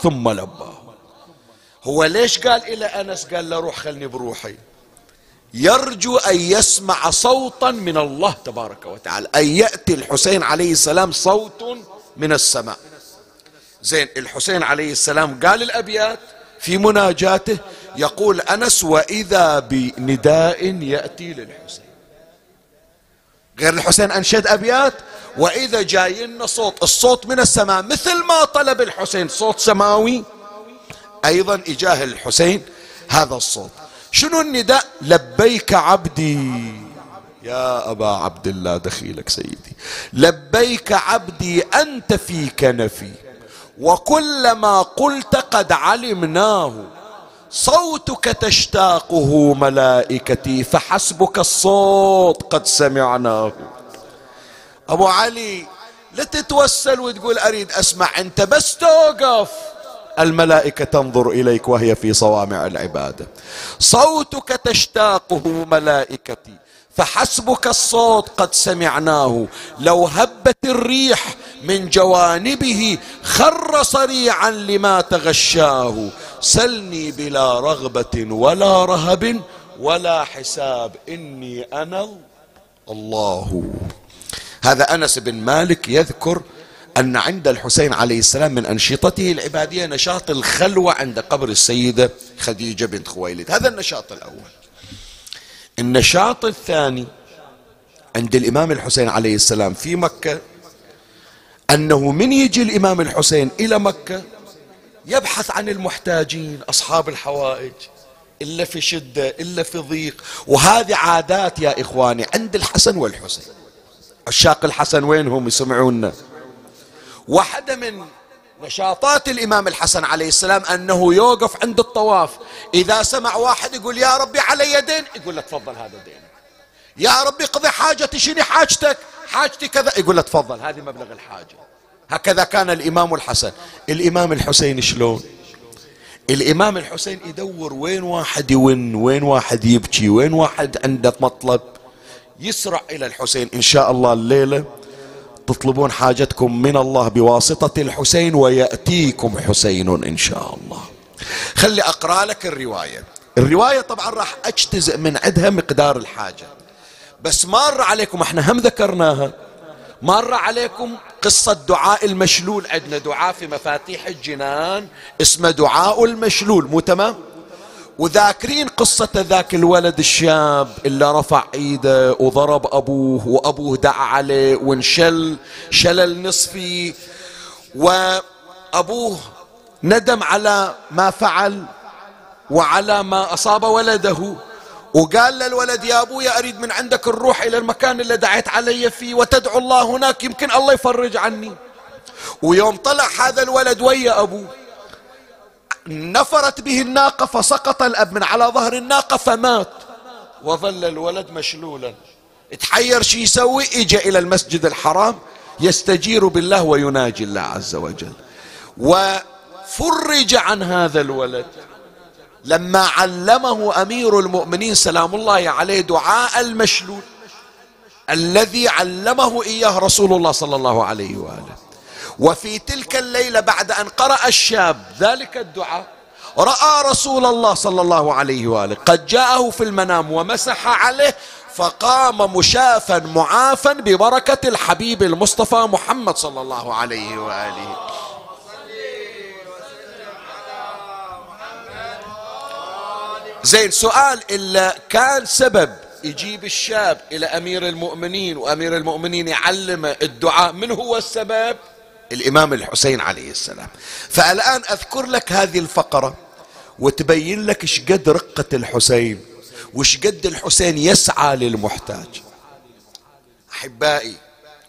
[SPEAKER 1] ثم لباه. هو ليش قال إلى أنس؟ قال له روح خلني بروحي. يرجو أن يسمع صوتا من الله تبارك وتعالى أن يأتي الحسين عليه السلام صوت من السماء. زين الحسين عليه السلام قال الأبيات في مناجاته يقول أنس وإذا بنداء يأتي للحسين. غير الحسين أنشد أبيات وإذا جاي لنا صوت الصوت من السماء مثل ما طلب الحسين صوت سماوي أيضا إجاه الحسين هذا الصوت. شنو النداء؟ لبيك عبدي. يا أبا عبد الله دخيلك سيدي. لبيك عبدي أنت في كنفي وكل ما قلت قد علمناه. صوتك تشتاقه ملائكتي فحسبك الصوت قد سمعناه. أبو علي لا تتوسل وتقول أريد أسمع أنت بس توقف. الملائكة تنظر إليك وهي في صوامع العبادة. صوتك تشتاقه ملائكتي فحسبك الصوت قد سمعناه. لو هبت الريح من جوانبه خر صريعا لما تغشاه. سلني بلا رغبة ولا رهب ولا حساب. إني أنا الله. هذا أنس بن مالك يذكر أن عند الحسين عليه السلام من أنشطته العبادية نشاط الخلوة عند قبر السيدة خديجة بنت خويلد. هذا النشاط الأول. النشاط الثاني عند الإمام الحسين عليه السلام في مكة أنه من يجي الإمام الحسين إلى مكة يبحث عن المحتاجين أصحاب الحوائج إلا في شدة إلا في ضيق. وهذه عادات يا إخواني عند الحسن والحسين. عشاق الحسن وينهم يسمعونا. واحدة من نشاطات الإمام الحسن عليه السلام أنه يوقف عند الطواف. إذا سمع واحد يقول يا ربي علي دين. يقول له تفضل هذا دين. يا ربي اقضي حاجتي. شنو حاجتك؟ حاجتي كذا. يقول له تفضل. هذه مبلغ الحاجة. هكذا كان الإمام الحسن. الإمام الحسين شلون؟ الإمام الحسين يدور وين واحد يون وين واحد يبكي وين واحد عنده مطلب. يسرع إلى الحسين إن شاء الله الليلة. تطلبون حاجتكم من الله بواسطة الحسين ويأتيكم حسين إن شاء الله. خلي أقرأ لك الرواية. الرواية طبعا راح أجتزئ من عندها مقدار الحاجة. بس مر عليكم إحنا هم ذكرناها. مر عليكم قصة دعاء المشلول؟ عندنا دعاء في مفاتيح الجنان اسمه دعاء المشلول مو تمام؟ وذاكرين قصة ذاك الولد الشاب اللي رفع إيده وضرب أبوه وأبوه دعا عليه وانشل شلل نصفي وأبوه ندم على ما فعل وعلى ما أصاب ولده. وقال للولد يا أبوي أريد من عندك الروح إلى المكان اللي دعيت علي فيه وتدعو الله هناك يمكن الله يفرج عني. ويوم طلع هذا الولد ويا أبوه. نفرت به الناقة فسقط الأب من على ظهر الناقة فمات. وظل الولد مشلولا. تحير شي يسوي؟ اجى إلى المسجد الحرام يستجير بالله ويناجي الله عز وجل. وفرج عن هذا الولد. لما علمه أمير المؤمنين سلام الله عليه دعاء المشلول الذي علمه إياه رسول الله صلى الله عليه وآله. وفي تلك الليلة بعد أن قرأ الشاب ذلك الدعاء رأى رسول الله صلى الله عليه وآله قد جاءه في المنام ومسح عليه فقام مشافا معافا ببركة الحبيب المصطفى محمد صلى الله عليه وآله. زين سؤال إلا كان سبب يجيب الشاب إلى أمير المؤمنين وأمير المؤمنين يعلمه الدعاء من هو السبب؟ الإمام الحسين عليه السلام. فالآن أذكر لك هذه الفقرة وتبين لك إيش قد رقة الحسين وش قد الحسين يسعى للمحتاج. أحبائي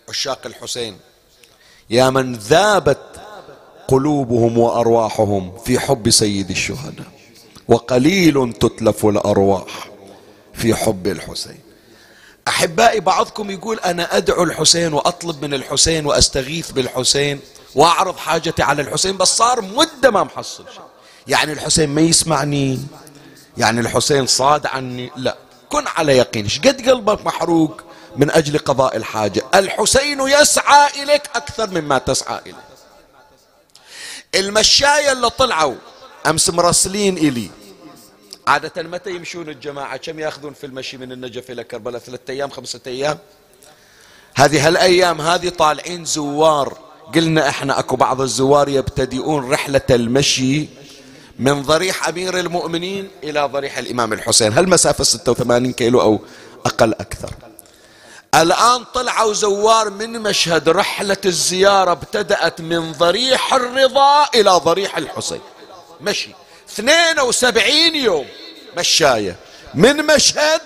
[SPEAKER 1] عشاق الحسين يا من ذابت قلوبهم وأرواحهم في حب سيد الشهداء وقليل تتلف الأرواح في حب الحسين. أحبائي بعضكم يقول أنا أدعو الحسين وأطلب من الحسين وأستغيث بالحسين وأعرض حاجتي على الحسين بس صار مدة ما محصل شيء. يعني الحسين ما يسمعني يعني الحسين صاد عني؟ لا. كن على يقين. قد قلبك محروق من أجل قضاء الحاجة؟ الحسين يسعى إليك أكثر مما تسعى إليه. المشاية اللي طلعوا أمس مرسلين إلي. عادة متى يمشون الجماعة؟ كم يأخذون في المشي من النجف إلى كربلاء؟ ثلاثة أيام خمسة أيام؟ هذه هالأيام هذه طالعين زوار. قلنا إحنا أكو بعض الزوار يبتدئون رحلة المشي من ضريح أمير المؤمنين إلى ضريح الإمام الحسين. هالمسافة 86 كيلو أو أقل أكثر؟ الآن طلعوا زوار من مشهد رحلة الزيارة ابتدأت من ضريح الرضا إلى ضريح الحسين. مشي. 72 يوم. مشاية. من مشهد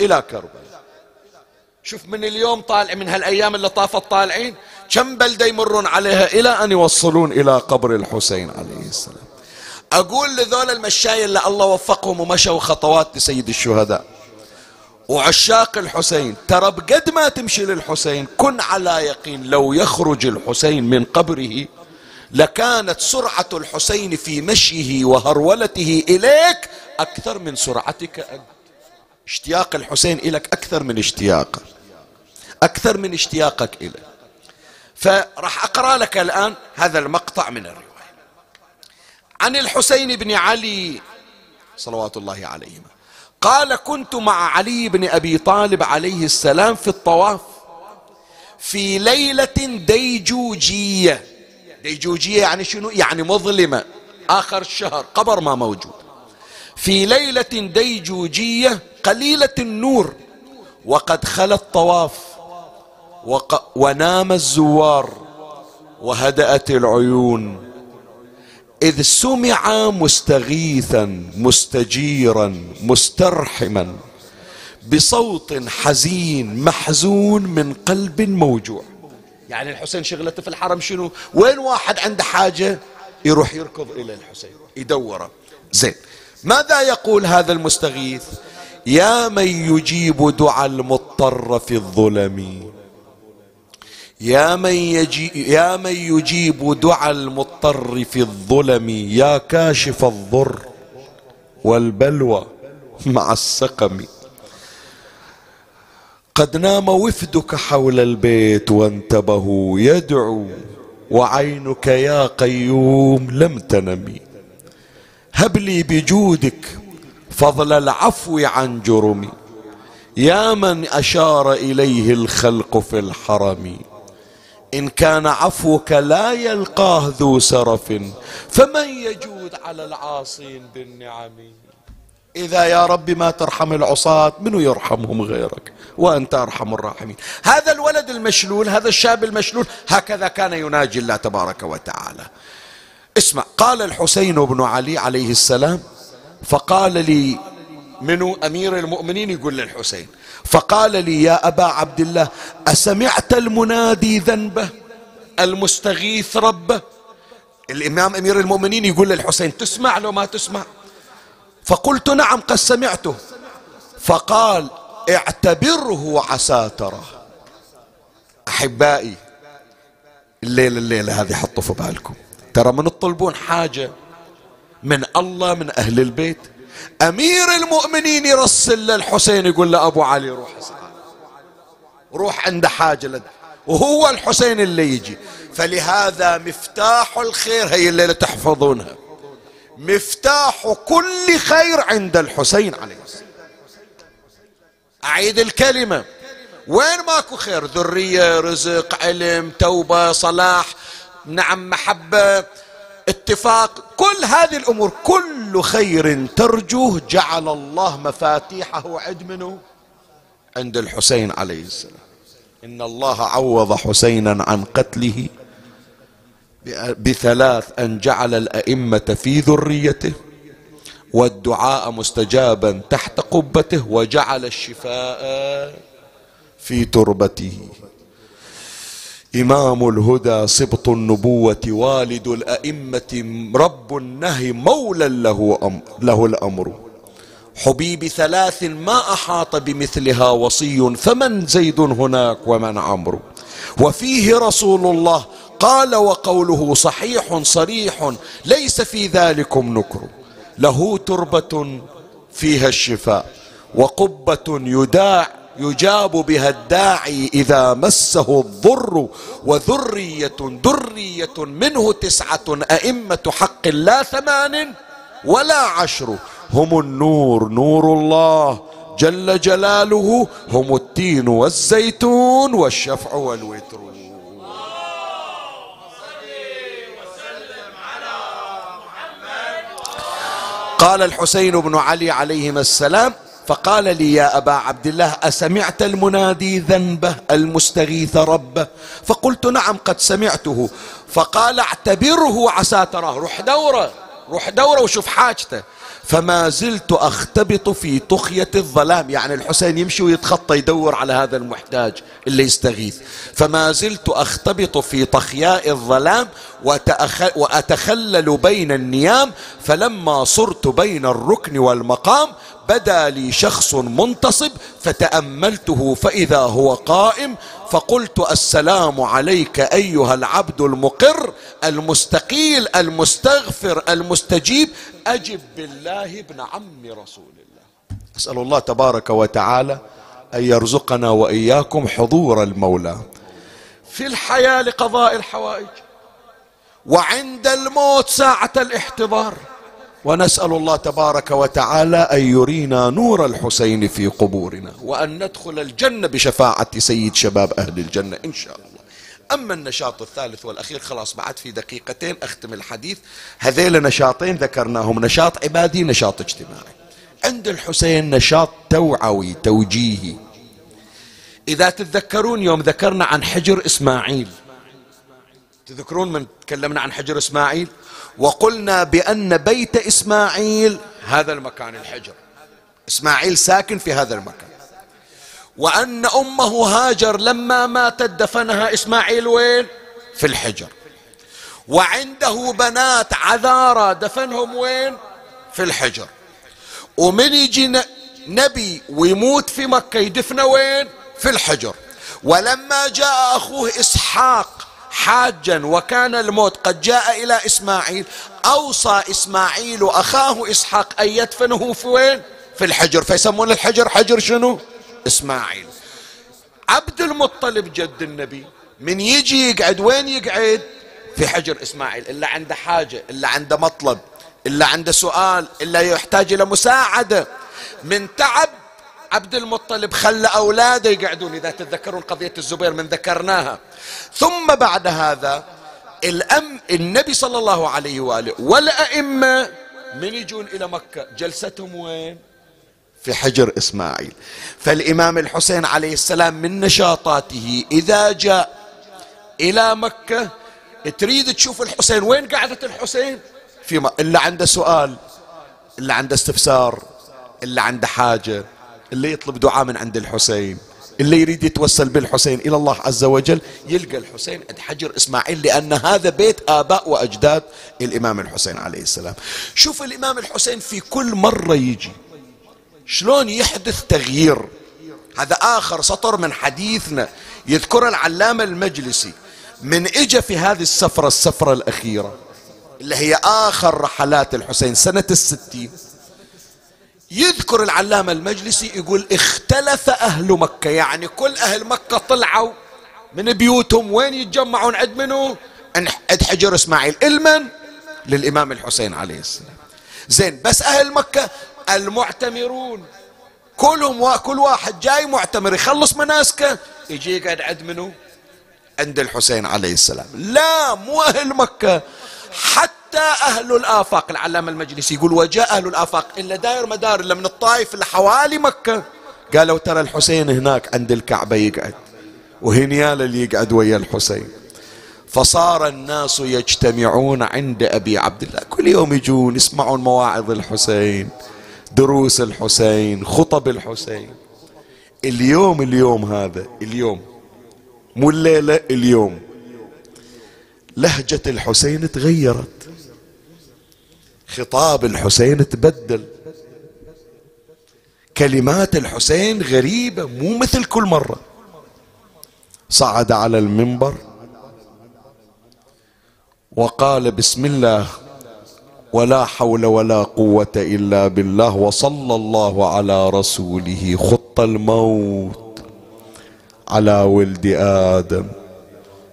[SPEAKER 1] إلى كربلاء. شوف من اليوم طالع من هالأيام اللي طافت طالعين كم بلدة يمرون عليها إلى أن يوصلون إلى قبر الحسين عليه السلام. أقول لذول المشاية اللي الله وفقهم ومشوا خطوات لسيد الشهداء. وعشاق الحسين ترى بقد ما تمشي للحسين كن على يقين لو يخرج الحسين من قبره لكانت سرعة الحسين في مشيه وهرولته إليك أكثر من سرعتك أنت. اشتياق الحسين إليك أكثر من اشتياقك أكثر من اشتياقك إليه. فراح أقرأ لك الآن هذا المقطع من الرواية. عن الحسين بن علي صلوات الله عليهما. قال كنت مع علي بن أبي طالب عليه السلام في الطواف في ليلة ديجوجية ديجوجية يعني شنو؟ يعني مظلمة. آخر الشهر قبر ما موجود. في ليلة ديجوجية قليلة النور وقد خلى الطواف وق... ونام الزوار وهدأت العيون. إذ سمع مستغيثا مستجيرا مسترحما بصوت حزين محزون من قلب موجوع. يعني الحسين شغلته في الحرم شنو؟ وين واحد عنده حاجة يروح يركض إلى الحسين يدوره. زين ماذا يقول هذا المستغيث؟ يا من يجيب دعاء المضطر في الظلم. يا من, يجي يا من يجيب دعاء المضطر في الظلم. يا كاشف الضر والبلوى مع السقم. قد نام وفدك حول البيت وانتبهوا يدعو وعينك يا قيوم لم تنمي هب لي بجودك فضل العفو عن جرمي يا من أشار إليه الخلق في الحرم. إن كان عفوك لا يلقاه ذو سرف فمن يجود على العاصين بالنعم؟ إذا يا رب ما ترحم العصاة منو يرحمهم غيرك؟ وأنت أرحم الراحمين. هذا الولد المشلول هذا الشاب المشلول هكذا كان يناجي الله تبارك وتعالى. اسمع قال الحسين بن علي عليه السلام فقال لي منو أمير المؤمنين؟ يقول للحسين. فقال لي يا أبا عبد الله أسمعت المنادي ذنبه المستغيث ربه؟ الإمام أمير المؤمنين يقول للحسين تسمع لو ما تسمع. فقلت نعم قد سمعته. فقال اعتبره عسى ترى أحبائي الليلة الليلة هذه حطوا في بالكم. ترى من تطلبون حاجة من الله من أهل البيت. أمير المؤمنين يرسل للحسين يقول له أبو علي روح روح عند حاجة لد. وهو الحسين اللي يجي. فلهذا مفتاح الخير هي الليلة تحفظونها. مفتاح كل خير عند الحسين عليه السلام. أعيد الكلمة. وين ماكو خير؟ ذرية رزق علم توبة صلاح نعم محبة اتفاق. كل هذه الأمور كل خير ترجوه جعل الله مفاتيحه عند منه. عند الحسين عليه السلام. إن الله عوض حسينا عن قتله بثلاث أن جعل الأئمة في ذريته. والدعاء مستجابا تحت قبته وجعل الشفاء في تربته. إمام الهدى سبط النبوة والد الأئمة رب النهي مولى له, أم له الأمر. حبيب ثلاث ما أحاط بمثلها وصي فمن زيد هناك ومن عمرو. وفيه رسول الله قال وقوله صحيح صريح ليس في ذلكم نكر. له تربة فيها الشفاء وقبة يداع يجاب بها الداعي إذا مسه الضر وذرية ذرية منه تسعة أئمة حق لا ثمان ولا عشر هم النور نور الله جل جلاله هم التين والزيتون والشفع والوتر. قال الحسين بن علي عليهما السلام فقال لي يا أبا عبد الله أسمعت المنادي ذنبه المستغيث ربه؟ فقلت نعم قد سمعته. فقال اعتبره عسى تراه. روح دوره روح دوره وشوف حاجته. فما زلت أختبط في طخية الظلام. يعني الحسين يمشي ويتخطى يدور على هذا المحتاج اللي يستغيث. فما زلت أختبط في طخياء الظلام وأتخلل بين النيام فلما صرت بين الركن والمقام بدا لي شخص منتصب فتأملته فإذا هو قائم فقلت السلام عليك أيها العبد المقر المستقيل المستغفر المستجيب أجب بالله ابن عم رسول الله. أسأل الله تبارك وتعالى أن يرزقنا وإياكم حضور المولى. في الحياة لقضاء الحوائج وعند الموت ساعة الاحتضار ونسأل الله تبارك وتعالى أن يرينا نور الحسين في قبورنا وأن ندخل الجنة بشفاعة سيد شباب أهل الجنة إن شاء الله. أما النشاط الثالث والأخير خلاص بعد في دقيقتين أختم الحديث. هذيل نشاطين ذكرناهم نشاط عبادي نشاط اجتماعي. عند الحسين نشاط توعوي توجيهي. إذا تتذكرون يوم ذكرنا عن حجر إسماعيل. تذكرون من تكلمنا عن حجر إسماعيل؟ وقلنا بأن بيت إسماعيل هذا المكان الحجر. إسماعيل ساكن في هذا المكان. وأن أمه هاجر لما ماتت دفنها إسماعيل وين؟ في الحجر. وعنده بنات عذارى دفنهم وين؟ في الحجر. ومن يجي نبي ويموت في مكة يدفنه وين؟ في الحجر. ولما جاء أخوه إسحاق حاجا وكان الموت قد جاء إلى إسماعيل أوصى إسماعيل أخاه إسحاق أن يدفنه في وين؟ في الحجر. فيسمون الحجر. حجر شنو؟ إسماعيل. عبد المطلب جد النبي من يجي يقعد وين يقعد؟ في حجر إسماعيل. إلا عنده حاجة إلا عنده مطلب إلا عنده سؤال إلا يحتاج إلى مساعدة. من تعب عبد المطلب خلى أولاده يقعدون إذا تتذكرون قضية الزبير من ذكرناها. ثم بعد هذا الأم النبي صلى الله عليه وآله والأئمة من يجون إلى مكة. جلستهم وين؟ في حجر إسماعيل. فالإمام الحسين عليه السلام من نشاطاته إذا جاء إلى مكة تريد تشوف الحسين. وين قعدة الحسين؟ في م... إلا عنده سؤال إلا عنده استفسار إلا عنده حاجة. اللي يطلب دعاء من عند الحسين اللي يريد يتوسل بالحسين إلى الله عز وجل يلقى الحسين عند حجر إسماعيل لأن هذا بيت آباء وأجداد الإمام الحسين عليه السلام. شوف الإمام الحسين في كل مرة يجي شلون يحدث تغيير؟ هذا آخر سطر من حديثنا يذكر العلامة المجلسي. من إجا في هذه السفرة السفرة الأخيرة اللي هي آخر رحلات الحسين سنة الستين. يذكر العلامة المجلسي يقول اختلف أهل مكة يعني كل أهل مكة طلعوا من بيوتهم وين يتجمعون؟ عند منو؟ عند حجر إسماعيل. المن للإمام الحسين عليه السلام. زين بس أهل مكة المعتمرون. كلهم كل واحد جاي معتمر يخلص مناسكه يجي يقعد عند منو؟ عند الحسين عليه السلام. لا مو أهل مكة. حتى أهل الآفاق العلامة المجلسي يقول وجاء أهل الآفاق إلا داير مدار إلا من الطائف اللي حوالي مكة. قالوا ترى الحسين هناك عند الكعبة يقعد وهنيال اللي يقعد ويا الحسين. فصار الناس يجتمعون عند أبي عبد الله. كل يوم يجون يسمعون مواعظ الحسين دروس الحسين خطب الحسين. اليوم اليوم هذا اليوم مو الليلة اليوم. لهجة الحسين تغيرت. خطاب الحسين تبدل. كلمات الحسين غريبة مو مثل كل مرة. صعد على المنبر وقال بسم الله ولا حول ولا قوة إلا بالله وصلى الله على رسوله خط الموت على ولد آدم.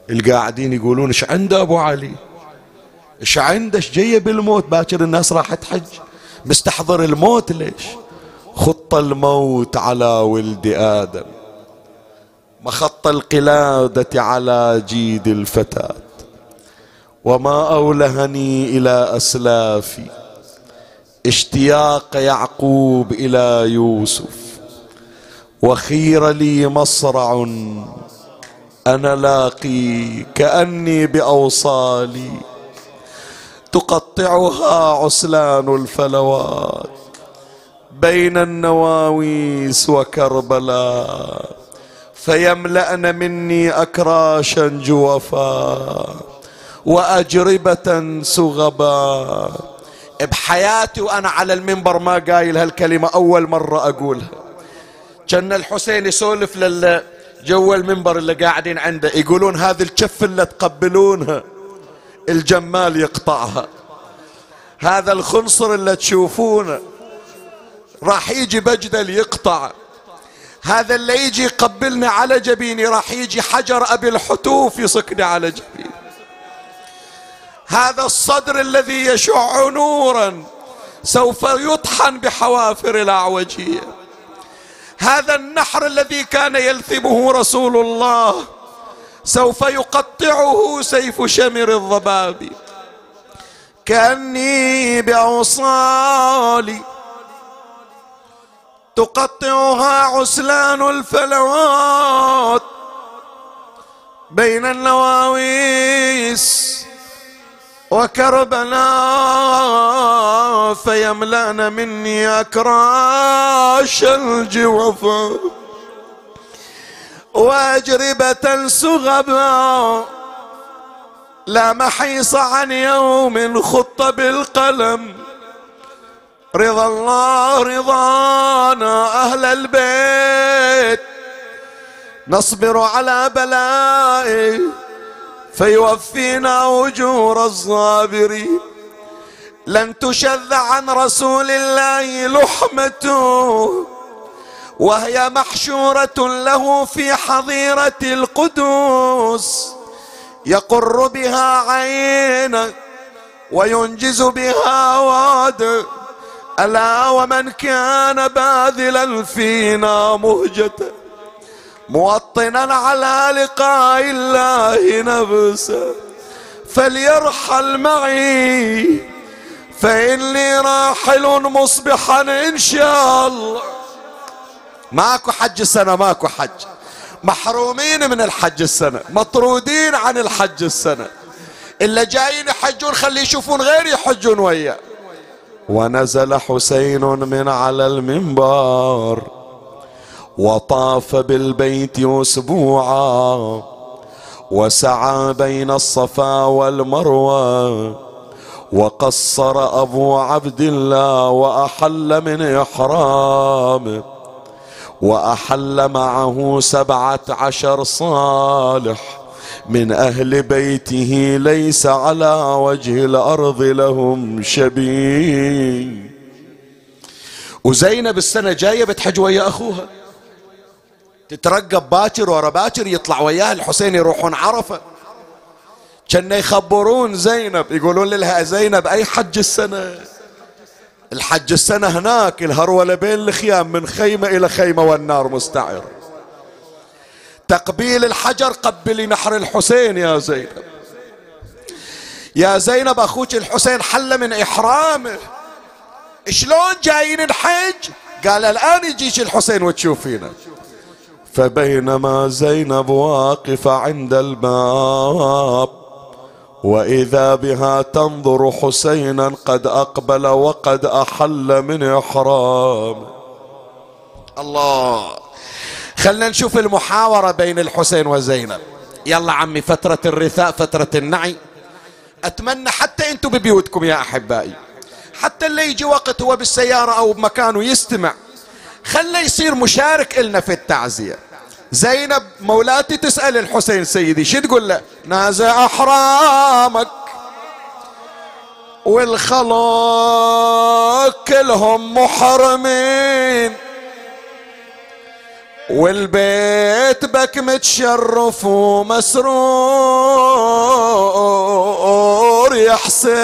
[SPEAKER 1] القاعدين يقولون إيش عنده أبو علي؟ إيش عنده إيش جاية بالموت؟ باكر الناس راح تحج. مستحضر الموت ليش؟ خط الموت على ولد آدم. مخط القلادة على جيد الفتاة. وما أولهني إلى أسلافي. اشتياق يعقوب إلى يوسف. وخير لي مصرع أنا لاقي كأني بأوصالي تقطعها عسلان الفلوات بين النواويس وكربلاء فيملأن مني أكراشا جوفا وأجربة سغبا. بحياتي وأنا على المنبر ما قايل هالكلمة أول مرة أقولها. كان الحسين يسولف لل جوا المنبر اللي قاعدين عنده يقولون هذه الكف اللي تقبلونها الجمال يقطعها. هذا الخنصر اللي تشوفونه راح يجي بجدل يقطع. هذا اللي يجي يقبلني على جبيني راح يجي حجر أبي الحتوف يصكني على جبيني. هذا الصدر الذي يشع نورا سوف يطحن بحوافر الأعوجية. هذا النحر الذي كان يلثمه رسول الله سوف يقطعه سيف شمر الضباب. كأني بأوصالي تقطعها عسلان الفلوات بين النواويس. وكربلاء فيملأن مني أكراش الجوفا وأجربة سغبا لا محيص عن يوم خط بالقلم رضا الله رضانا أهل البيت نصبر على بلائه فيوفينا أجور الصابرين. لن تشذ عن رسول الله لحمته وهي محشورة له في حظيرة القدوس. يقر بها عينه وينجز بها واد. ألا ومن كان باذلا فينا مهجته موطنا على لقاء الله نفسه. فليرحل معي فإني راحل مصبحا إن شاء الله. ماكو حج السنة ماكو حج. محرومين من الحج السنة مطرودين عن الحج السنة. اللي جايين يحجون خلي يشوفون غير يحجون وياه. ونزل حسين من على المنبر. وطاف بالبيت أسبوعا وسعى بين الصفا والمروة وقصر أبو عبد الله وأحل من احرامه وأحل معه سبعة عشر صالح من أهل بيته ليس على وجه الأرض لهم شبيه. وزينب السنة جاية بتحج ويا أخوها. تترقب باكر ورا باكر يطلع وياها الحسين يروحون عرفة. كان يخبرون زينب يقولون لها زينب أي حج السنة؟ الحج السنة هناك الهرولة بين الخيام من خيمة إلى خيمة والنار مستعر تقبيل الحجر قبلي نحر الحسين يا زينب. يا زينب أخوك الحسين حل من إحرامه. شلون جايين الحج؟ قال الآن يجيش الحسين وتشوفينا فبينما زينب واقفة عند الباب وإذا بها تنظر حسينا قد أقبل وقد أحل من إحرام. الله. خلنا نشوف المحاورة بين الحسين وزينب. يلا عمي فترة الرثاء فترة النعي. أتمنى حتى أنتم ببيوتكم يا أحبائي. حتى اللي يجي وقت هو بالسيارة أو بمكانه يستمع. خلى يصير مشارك إلنا في التعزية. زينب مولاتي تسأل الحسين سيدي شو تقول له؟ نازع أحرامك والخلق كلهم محرمين والبيت بك متشرف ومسرور يا حسين.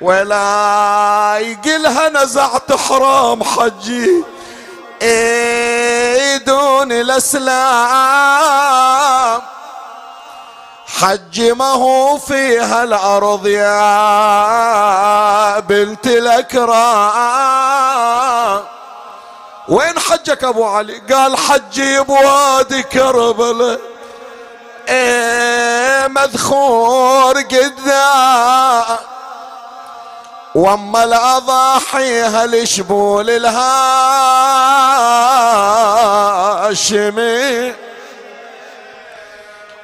[SPEAKER 1] ولا يقلها نزعت حرام حجي. دون الإسلام. حج ما هو فيها الأرض يا بنت الأكرام. وين حجك أبو علي؟ قال حجي بوادي كربلاء إيه مذخور قدام. وأما الأضاحي هالشبول الهاشمي.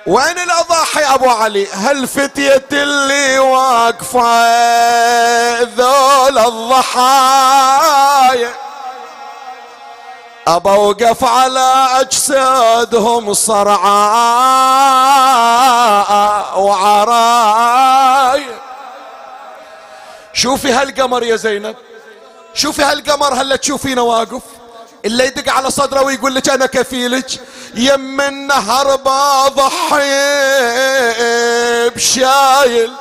[SPEAKER 1] وين الأضاحي أبو علي؟ هالفتية اللي واقفة ذول الضحايا؟ ابى اوقف على أجسادهم صرعاء وعرايا. شوفي هالقمر يا زينب. شوفي هالقمر هلا تشوفينا واقف. اللي يدق على صدره ويقول لك أنا كفيلك. يم النهر بضحي بشايل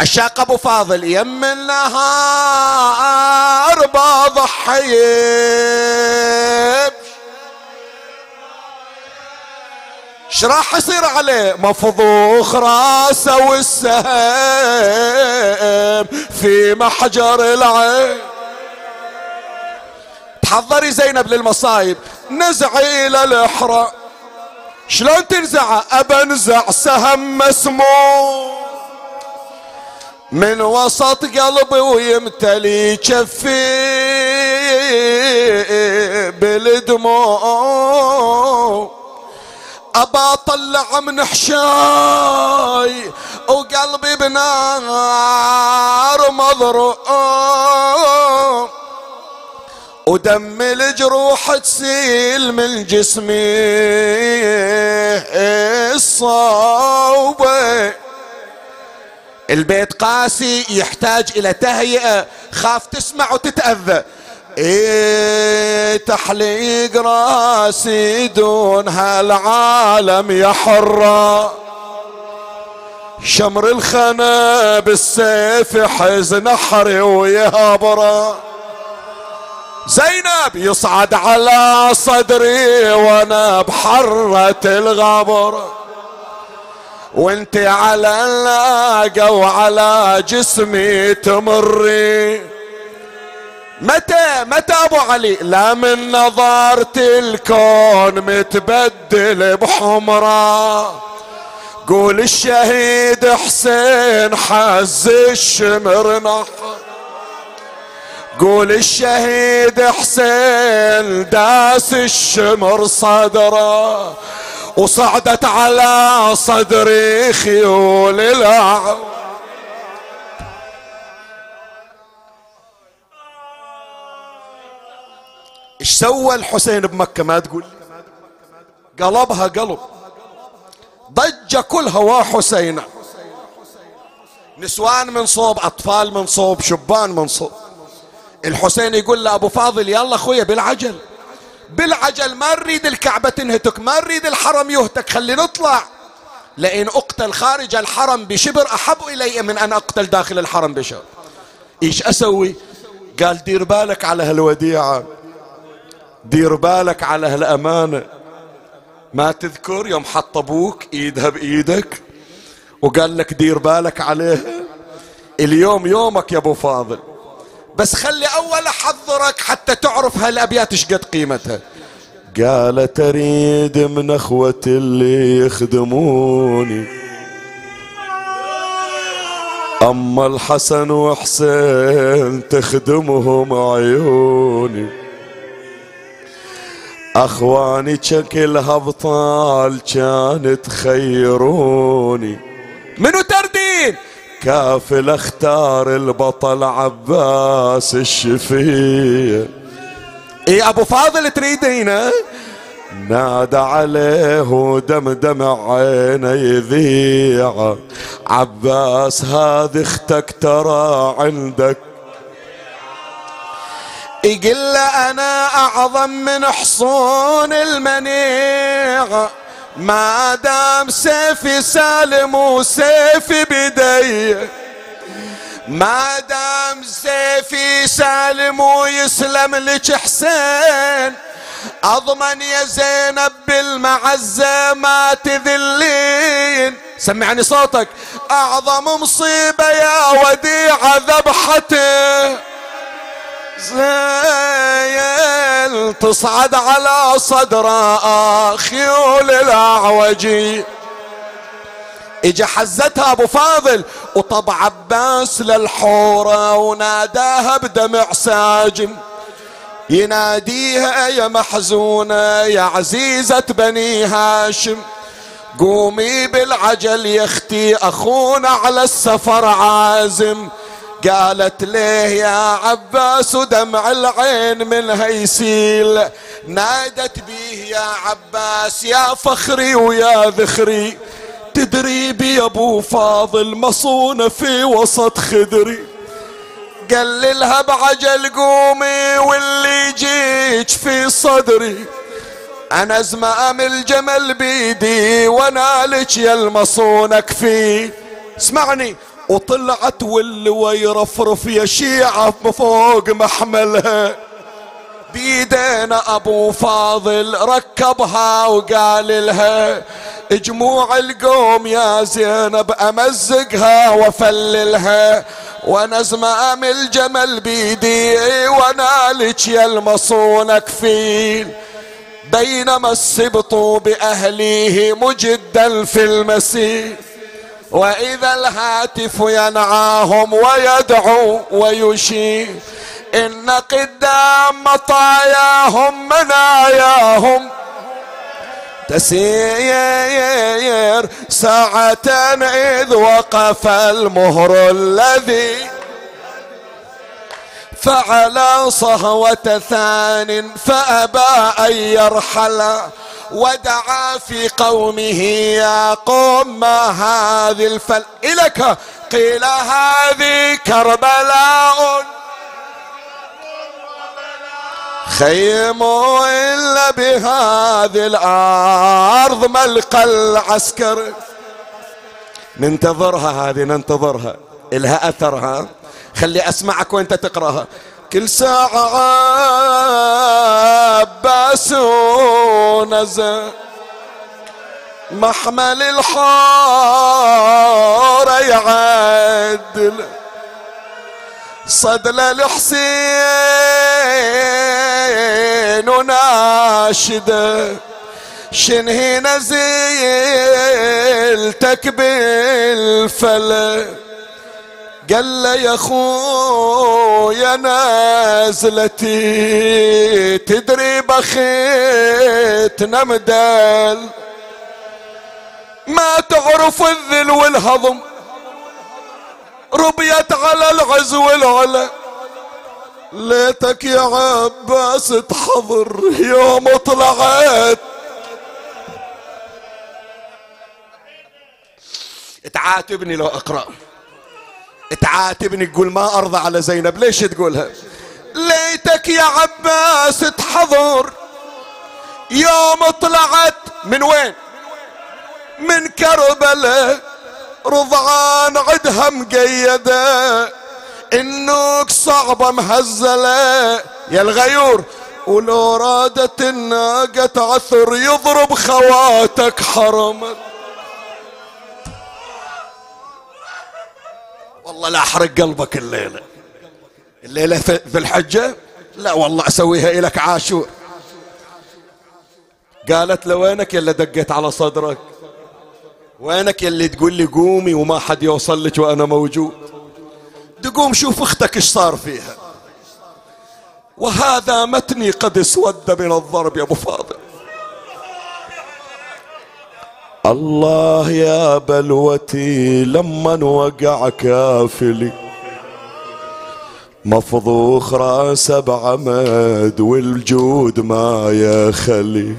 [SPEAKER 1] عشاق أبو فاضل. يم النهار بضحي إيش راح يصير عليه؟ مفضوخ راسه والسهم في محجر العين. تحضري زينب للمصايب. نزعي إلى الاحرى شلون تنزع؟ أبنزع سهم مسموم. من وسط قلبي ويمتلي كفي بالدموع. ابى اطلع من حشاي وقلبي بنار مضروب. ودم الجروح تسيل من جسمي. الصوبة. البيت قاسي يحتاج إلى تهيئة. خاف تسمع وتتأذى. إيه تحليق راسي دون هالعالم يا حرة. شمر الخنا بالسيف حز نحري ويهبره زينب يصعد على صدري وأنا بحرة الغبر وانت على اللاقة وعلى جسمي تمري. متى متى أبو علي؟ لا من نظارة الكون متبدل بحمرة. قول الشهيد حسين حز الشمر نحر. قول الشهيد حسين داس الشمر صدره وصعدت على صدري خيول الأعلى إيش سوى الحسين بمكة؟ ما تقول. قلبها قلب. ضج كل هوا حسين نسوان من صوب أطفال من صوب شبان من صوب. الحسين يقول له أبو فاضل يلا أخويا بالعجل. بالعجل ما نريد الكعبة تنهتك ما نريد الحرم يهتك خلي نطلع. لئن أقتل خارج الحرم بشبر أحب إلي من أن أقتل داخل الحرم بشبر. إيش أسوي؟ قال دير بالك على هالوديعة. دير بالك على هالأمانة ما تذكر يوم حط أبوك إيدها بإيدك وقال لك دير بالك عليها اليوم يومك يا أبو فاضل. بس خلي أول أحضرك حتى تعرف هالأبيات إيش قد قيمتها. قال تريد من اخوتي اللي يخدموني. أما الحسن وحسين تخدمهم عيوني. أخواني شكلها ابطال كانت خيروني. منو تردين؟ كافل أختار البطل عباس الشفيه اي أبو فاضل تريدينه نادى عليه ودمدم عينه يذيع. عباس هذه أختك ترى عندك يقول أنا أعظم من حصون المنيع. ما دام سيفي سالم وسيفي بدي. ما دام سيفي سالم ويسلم لك حسين. أضمن يا زينب بالمعزة ما تذلين. سمعني صوتك. أعظم مصيبة يا وديعة ذبحته. زين تصعد على صدر خيول الاعوجي إجا حزتها أبو فاضل وطب عباس للحورة وناداها بدمع ساجم. يناديها يا محزونة يا عزيزة بني هاشم. قومي بالعجل يا أختي أخونا على السفر عازم. قالت ليه يا عباس ودمع العين منها يسيل نادت بيه يا عباس يا فخري ويا ذخري. تدري بي أبو فاضل مصونة في وسط خدري. قال لها بعجل قومي واللي جيك في صدري. أنا زمام الجمل بيدي ونالك يا المصونك فيه اسمعني وطلعت واللي يرفرف يا شيعة فوق محملها. بيدينا أبو فاضل ركبها وقال لها جموع القوم يا زينب أمزقها وافللها وأنا زمام الجمل بيدي ونالك يا المصونك فيل بينما السبط بأهليه مجدا في المسير وإذا الهاتف ينعاهم ويدعو ويشير إن قدام مطاياهم مناياهم. تسير ساعة إذ وقف المهر الذي فعل صهوة ثان فأبى أن يرحل ودعا في قومه يا قوم ما هذه الفل إلك قيل هذه كربلاء. خيموا إلا بهذه الأرض ملقى العسكر. ننتظرها هذه ننتظرها. إلها أثرها. خلي أسمعك وأنت تقرأها. كل ساعة عباس ونزل محمل الحار يعدل. صدل الحسين وناشده شنهي نزلتك بالفلك قال له يا خويا نازلتي تدري بخيتنا مدال ما تعرف الذل والهضم ربيت على العز والعلا. ليتك يا عباس تحضر يوم طلعت. تعاتبني لو أقرأ. تعاتبني تقول ما أرضى على زينب ليش تقولها؟ ليتك يا عباس تحضر. يوم طلعت من وين؟ من كربلاء رضعان عدها مقيدة. النوك صعبة مهزلة. يا الغيور ولو رادت الناقة عثر يضرب خواتك حرمت والله لا احرق قلبك الليلة. الليلة في الحجة؟ لا والله أسويها إلك عاشور قالت له وينك يلا دقيت على صدرك؟ وينك يلي تقول لي قومي وما حد يوصل لك وأنا موجود؟ تقوم شوف أختك إيش صار فيها. وهذا متني قد اسود من الضرب يا أبو الله يا بلوتي لما وقع كافلي. مفضوخ راسه بعمد والجود ما يخلي.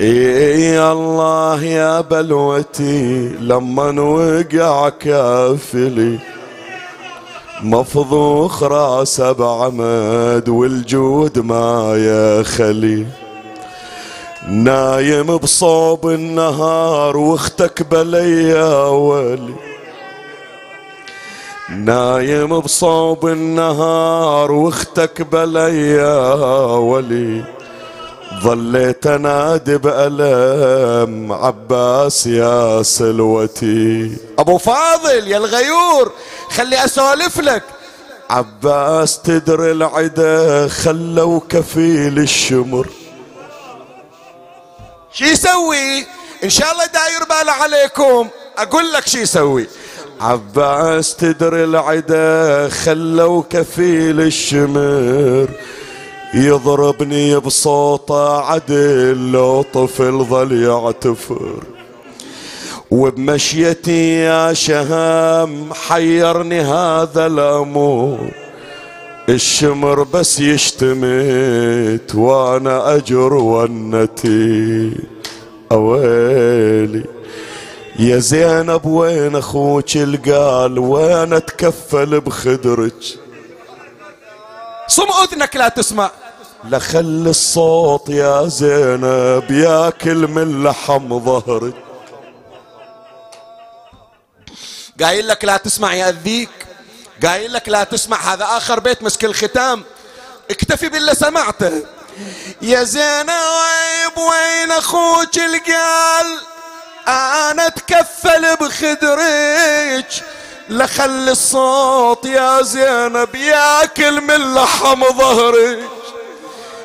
[SPEAKER 1] إي الله يا بلوتي لما وقع كافلي. مفضوخ راسه بعمد والجود ما يخلي. نايم بصوب النهار واختك بليا ولي. نايم بصوب النهار واختك بليا ولي. ظليت انادي بألم عباس يا سلوتي. أبو فاضل يا الغيور خلي أسولف لك. عباس تدري العدا خلوا كفيل الشمر شو يسوي؟ إن شاء الله داير باله عليكم. أقول لك شو يسوي. عباس تدري العدا خلوا كفيل الشمر. يضربني بصوته عدل لو طفل ظل يعتفر. وبمشيتي يا شهام حيرني هذا الأمور. الشمر بس يشتمت وأنا أجر ونتي. أويلي يا زينب وين أخوك القال؟ وين أتكفل بخدرك؟ صم أذنك لا تسمع. لخل الصوت يا زينب ياكل من لحم ظهرك. قايل لك لا تسمع يأذيك قايل لك لا تسمع هذا آخر بيت مسك الختام. اكتفي باللي سمعته. يا زينب وين أخوك القال؟ أنا أتكفل بخدرك لخلي الصوت يا زينب ياكل من لحم ظهرك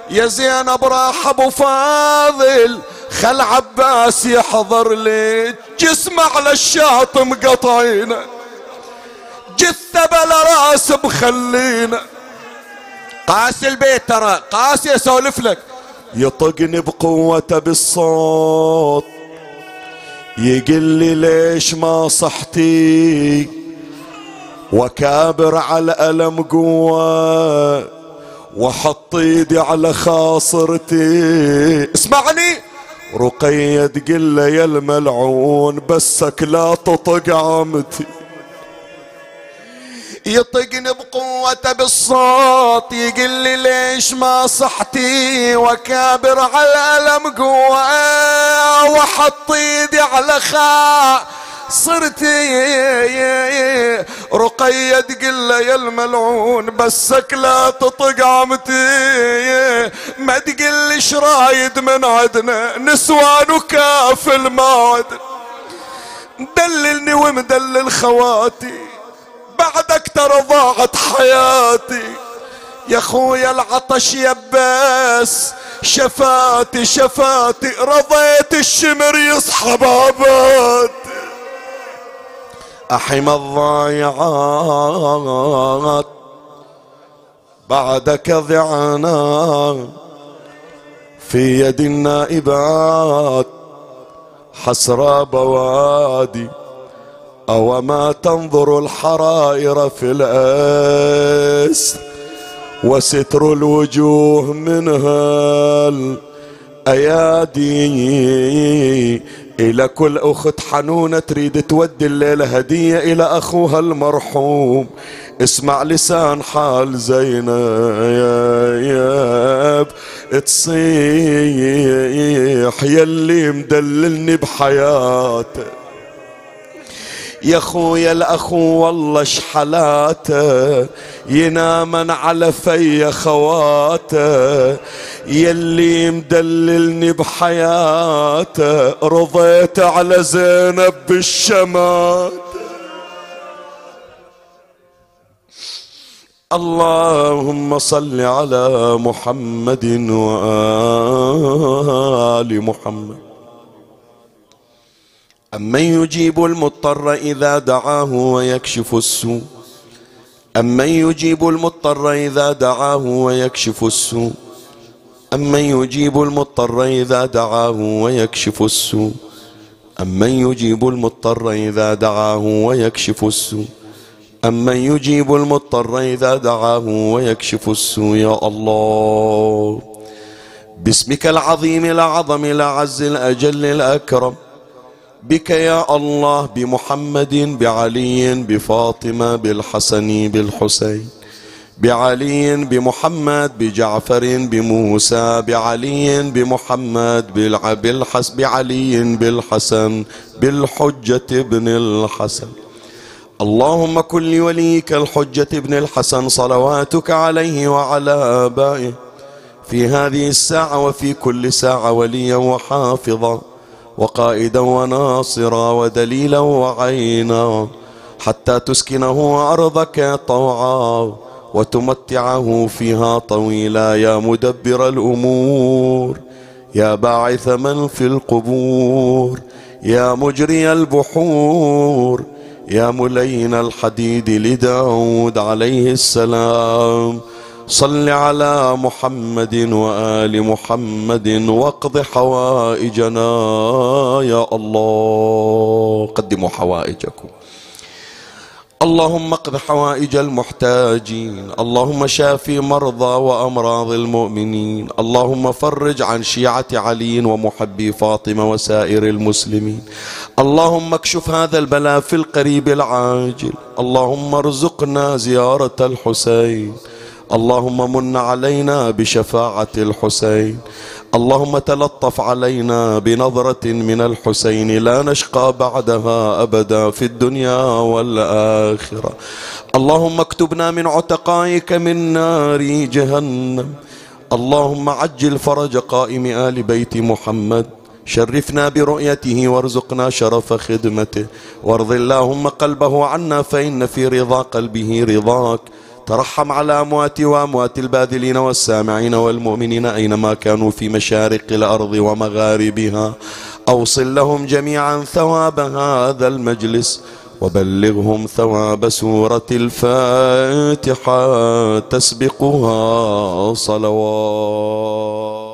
[SPEAKER 1] يا زينب راح أبو فاضل خل عباس يحضر لي جسم على الشاط مقطعينه. جثة بلا راس بخلينا قاسي البيت ترى قاسي اسولف لك. يطقني بقوته بالصوت. يقل لي ليش ما صحتي. وكابر على ألم قوة. وحط إيدي على خاصرتي. اسمعني. رقية تقل يا الملعون بسك لا تطق عمتي يطقني بقوته بالصوت يقول لي ليش ما صحتي؟ وكابر على ألم قوة وحط إيدي على خا صرتي رقية تقول يا الملعون بسك لا تطق عمتي ما تقلش رايد من عدنا نسوان وكافل ما عدنا مدللني ومدلل خواتي. بعدك ترى ضاعت حياتي. يا خويا العطش يباس شفاتي شفاتي رضيت الشمر يصحب عبات أحم الضايعات بعدك ضعنا. في يد النائبات حسرى بوادي. أو ما تنظر الحرائر في الأس وستر الوجوه منها الأيادي إلى كل أخت حنونة تريد تودي الليلة هدية إلى أخوها المرحوم. اسمع لسان حال زينب. تصيح يلي مدللني بحياته يا خويا الأخو والله شحلاته ينامن على في خواته. يلي مدللني بحياته. رضيت على زينب بالشمات. اللهم صل على محمد وآل محمد. أمن يجيب المضطر إذا دعاه ويكشف السوء أمن يجيب المضطر إذا دعاه ويكشف السوء أمن يجيب المضطر إذا دعاه ويكشف السوء أمن يجيب المضطر إذا دعاه ويكشف السوء أمن يجيب المضطر إذا دعاه ويكشف السوء يا الله باسمك العظيم الأعظم الأعز الأجل الأكرم بك يا الله بمحمد بعلي بفاطمة بالحسن بالحسين بعلي بمحمد بجعفر بموسى بعلي بمحمد بالحس بعلي بالحسن بالحجة ابن الحسن. اللهم كن لوليك الحجة ابن الحسن صلواتك عليه وعلى آبائه. في هذه الساعة وفي كل ساعة وليا وحافظا. وقائدا وناصرا ودليلا وعينا حتى تسكنه أرضك طوعا وتمتعه فيها طويلا. يا مدبر الأمور يا باعث من في القبور يا مجري البحور يا ملين الحديد لداود عليه السلام. صل على محمد وآل محمد واقض حوائجنا يا الله. قدموا حوائجكم. اللهم اقض حوائج المحتاجين. اللهم شافي مرضى وأمراض المؤمنين. اللهم فرج عن شيعة علي ومحبي فاطمة وسائر المسلمين. اللهم اكشف هذا البلاء في القريب العاجل. اللهم ارزقنا زيارة الحسين. اللهم من علينا بشفاعة الحسين. اللهم تلطف علينا بنظرة من الحسين. لا نشقى بعدها أبدا في الدنيا والآخرة. اللهم اكتبنا من عتقائك من نار جهنم. اللهم عجل فرج قائم آل بيت محمد. شرفنا برؤيته وارزقنا شرف خدمته. وارض اللهم قلبه عنا فإن في رضا قلبه رضاك. ترحم على أموات وأموات الباذلين والسامعين والمؤمنين أينما كانوا في مشارق الأرض ومغاربها. أوصل لهم جميعا ثواب هذا المجلس وبلغهم ثواب سورة الفاتحة تسبقها صلوات.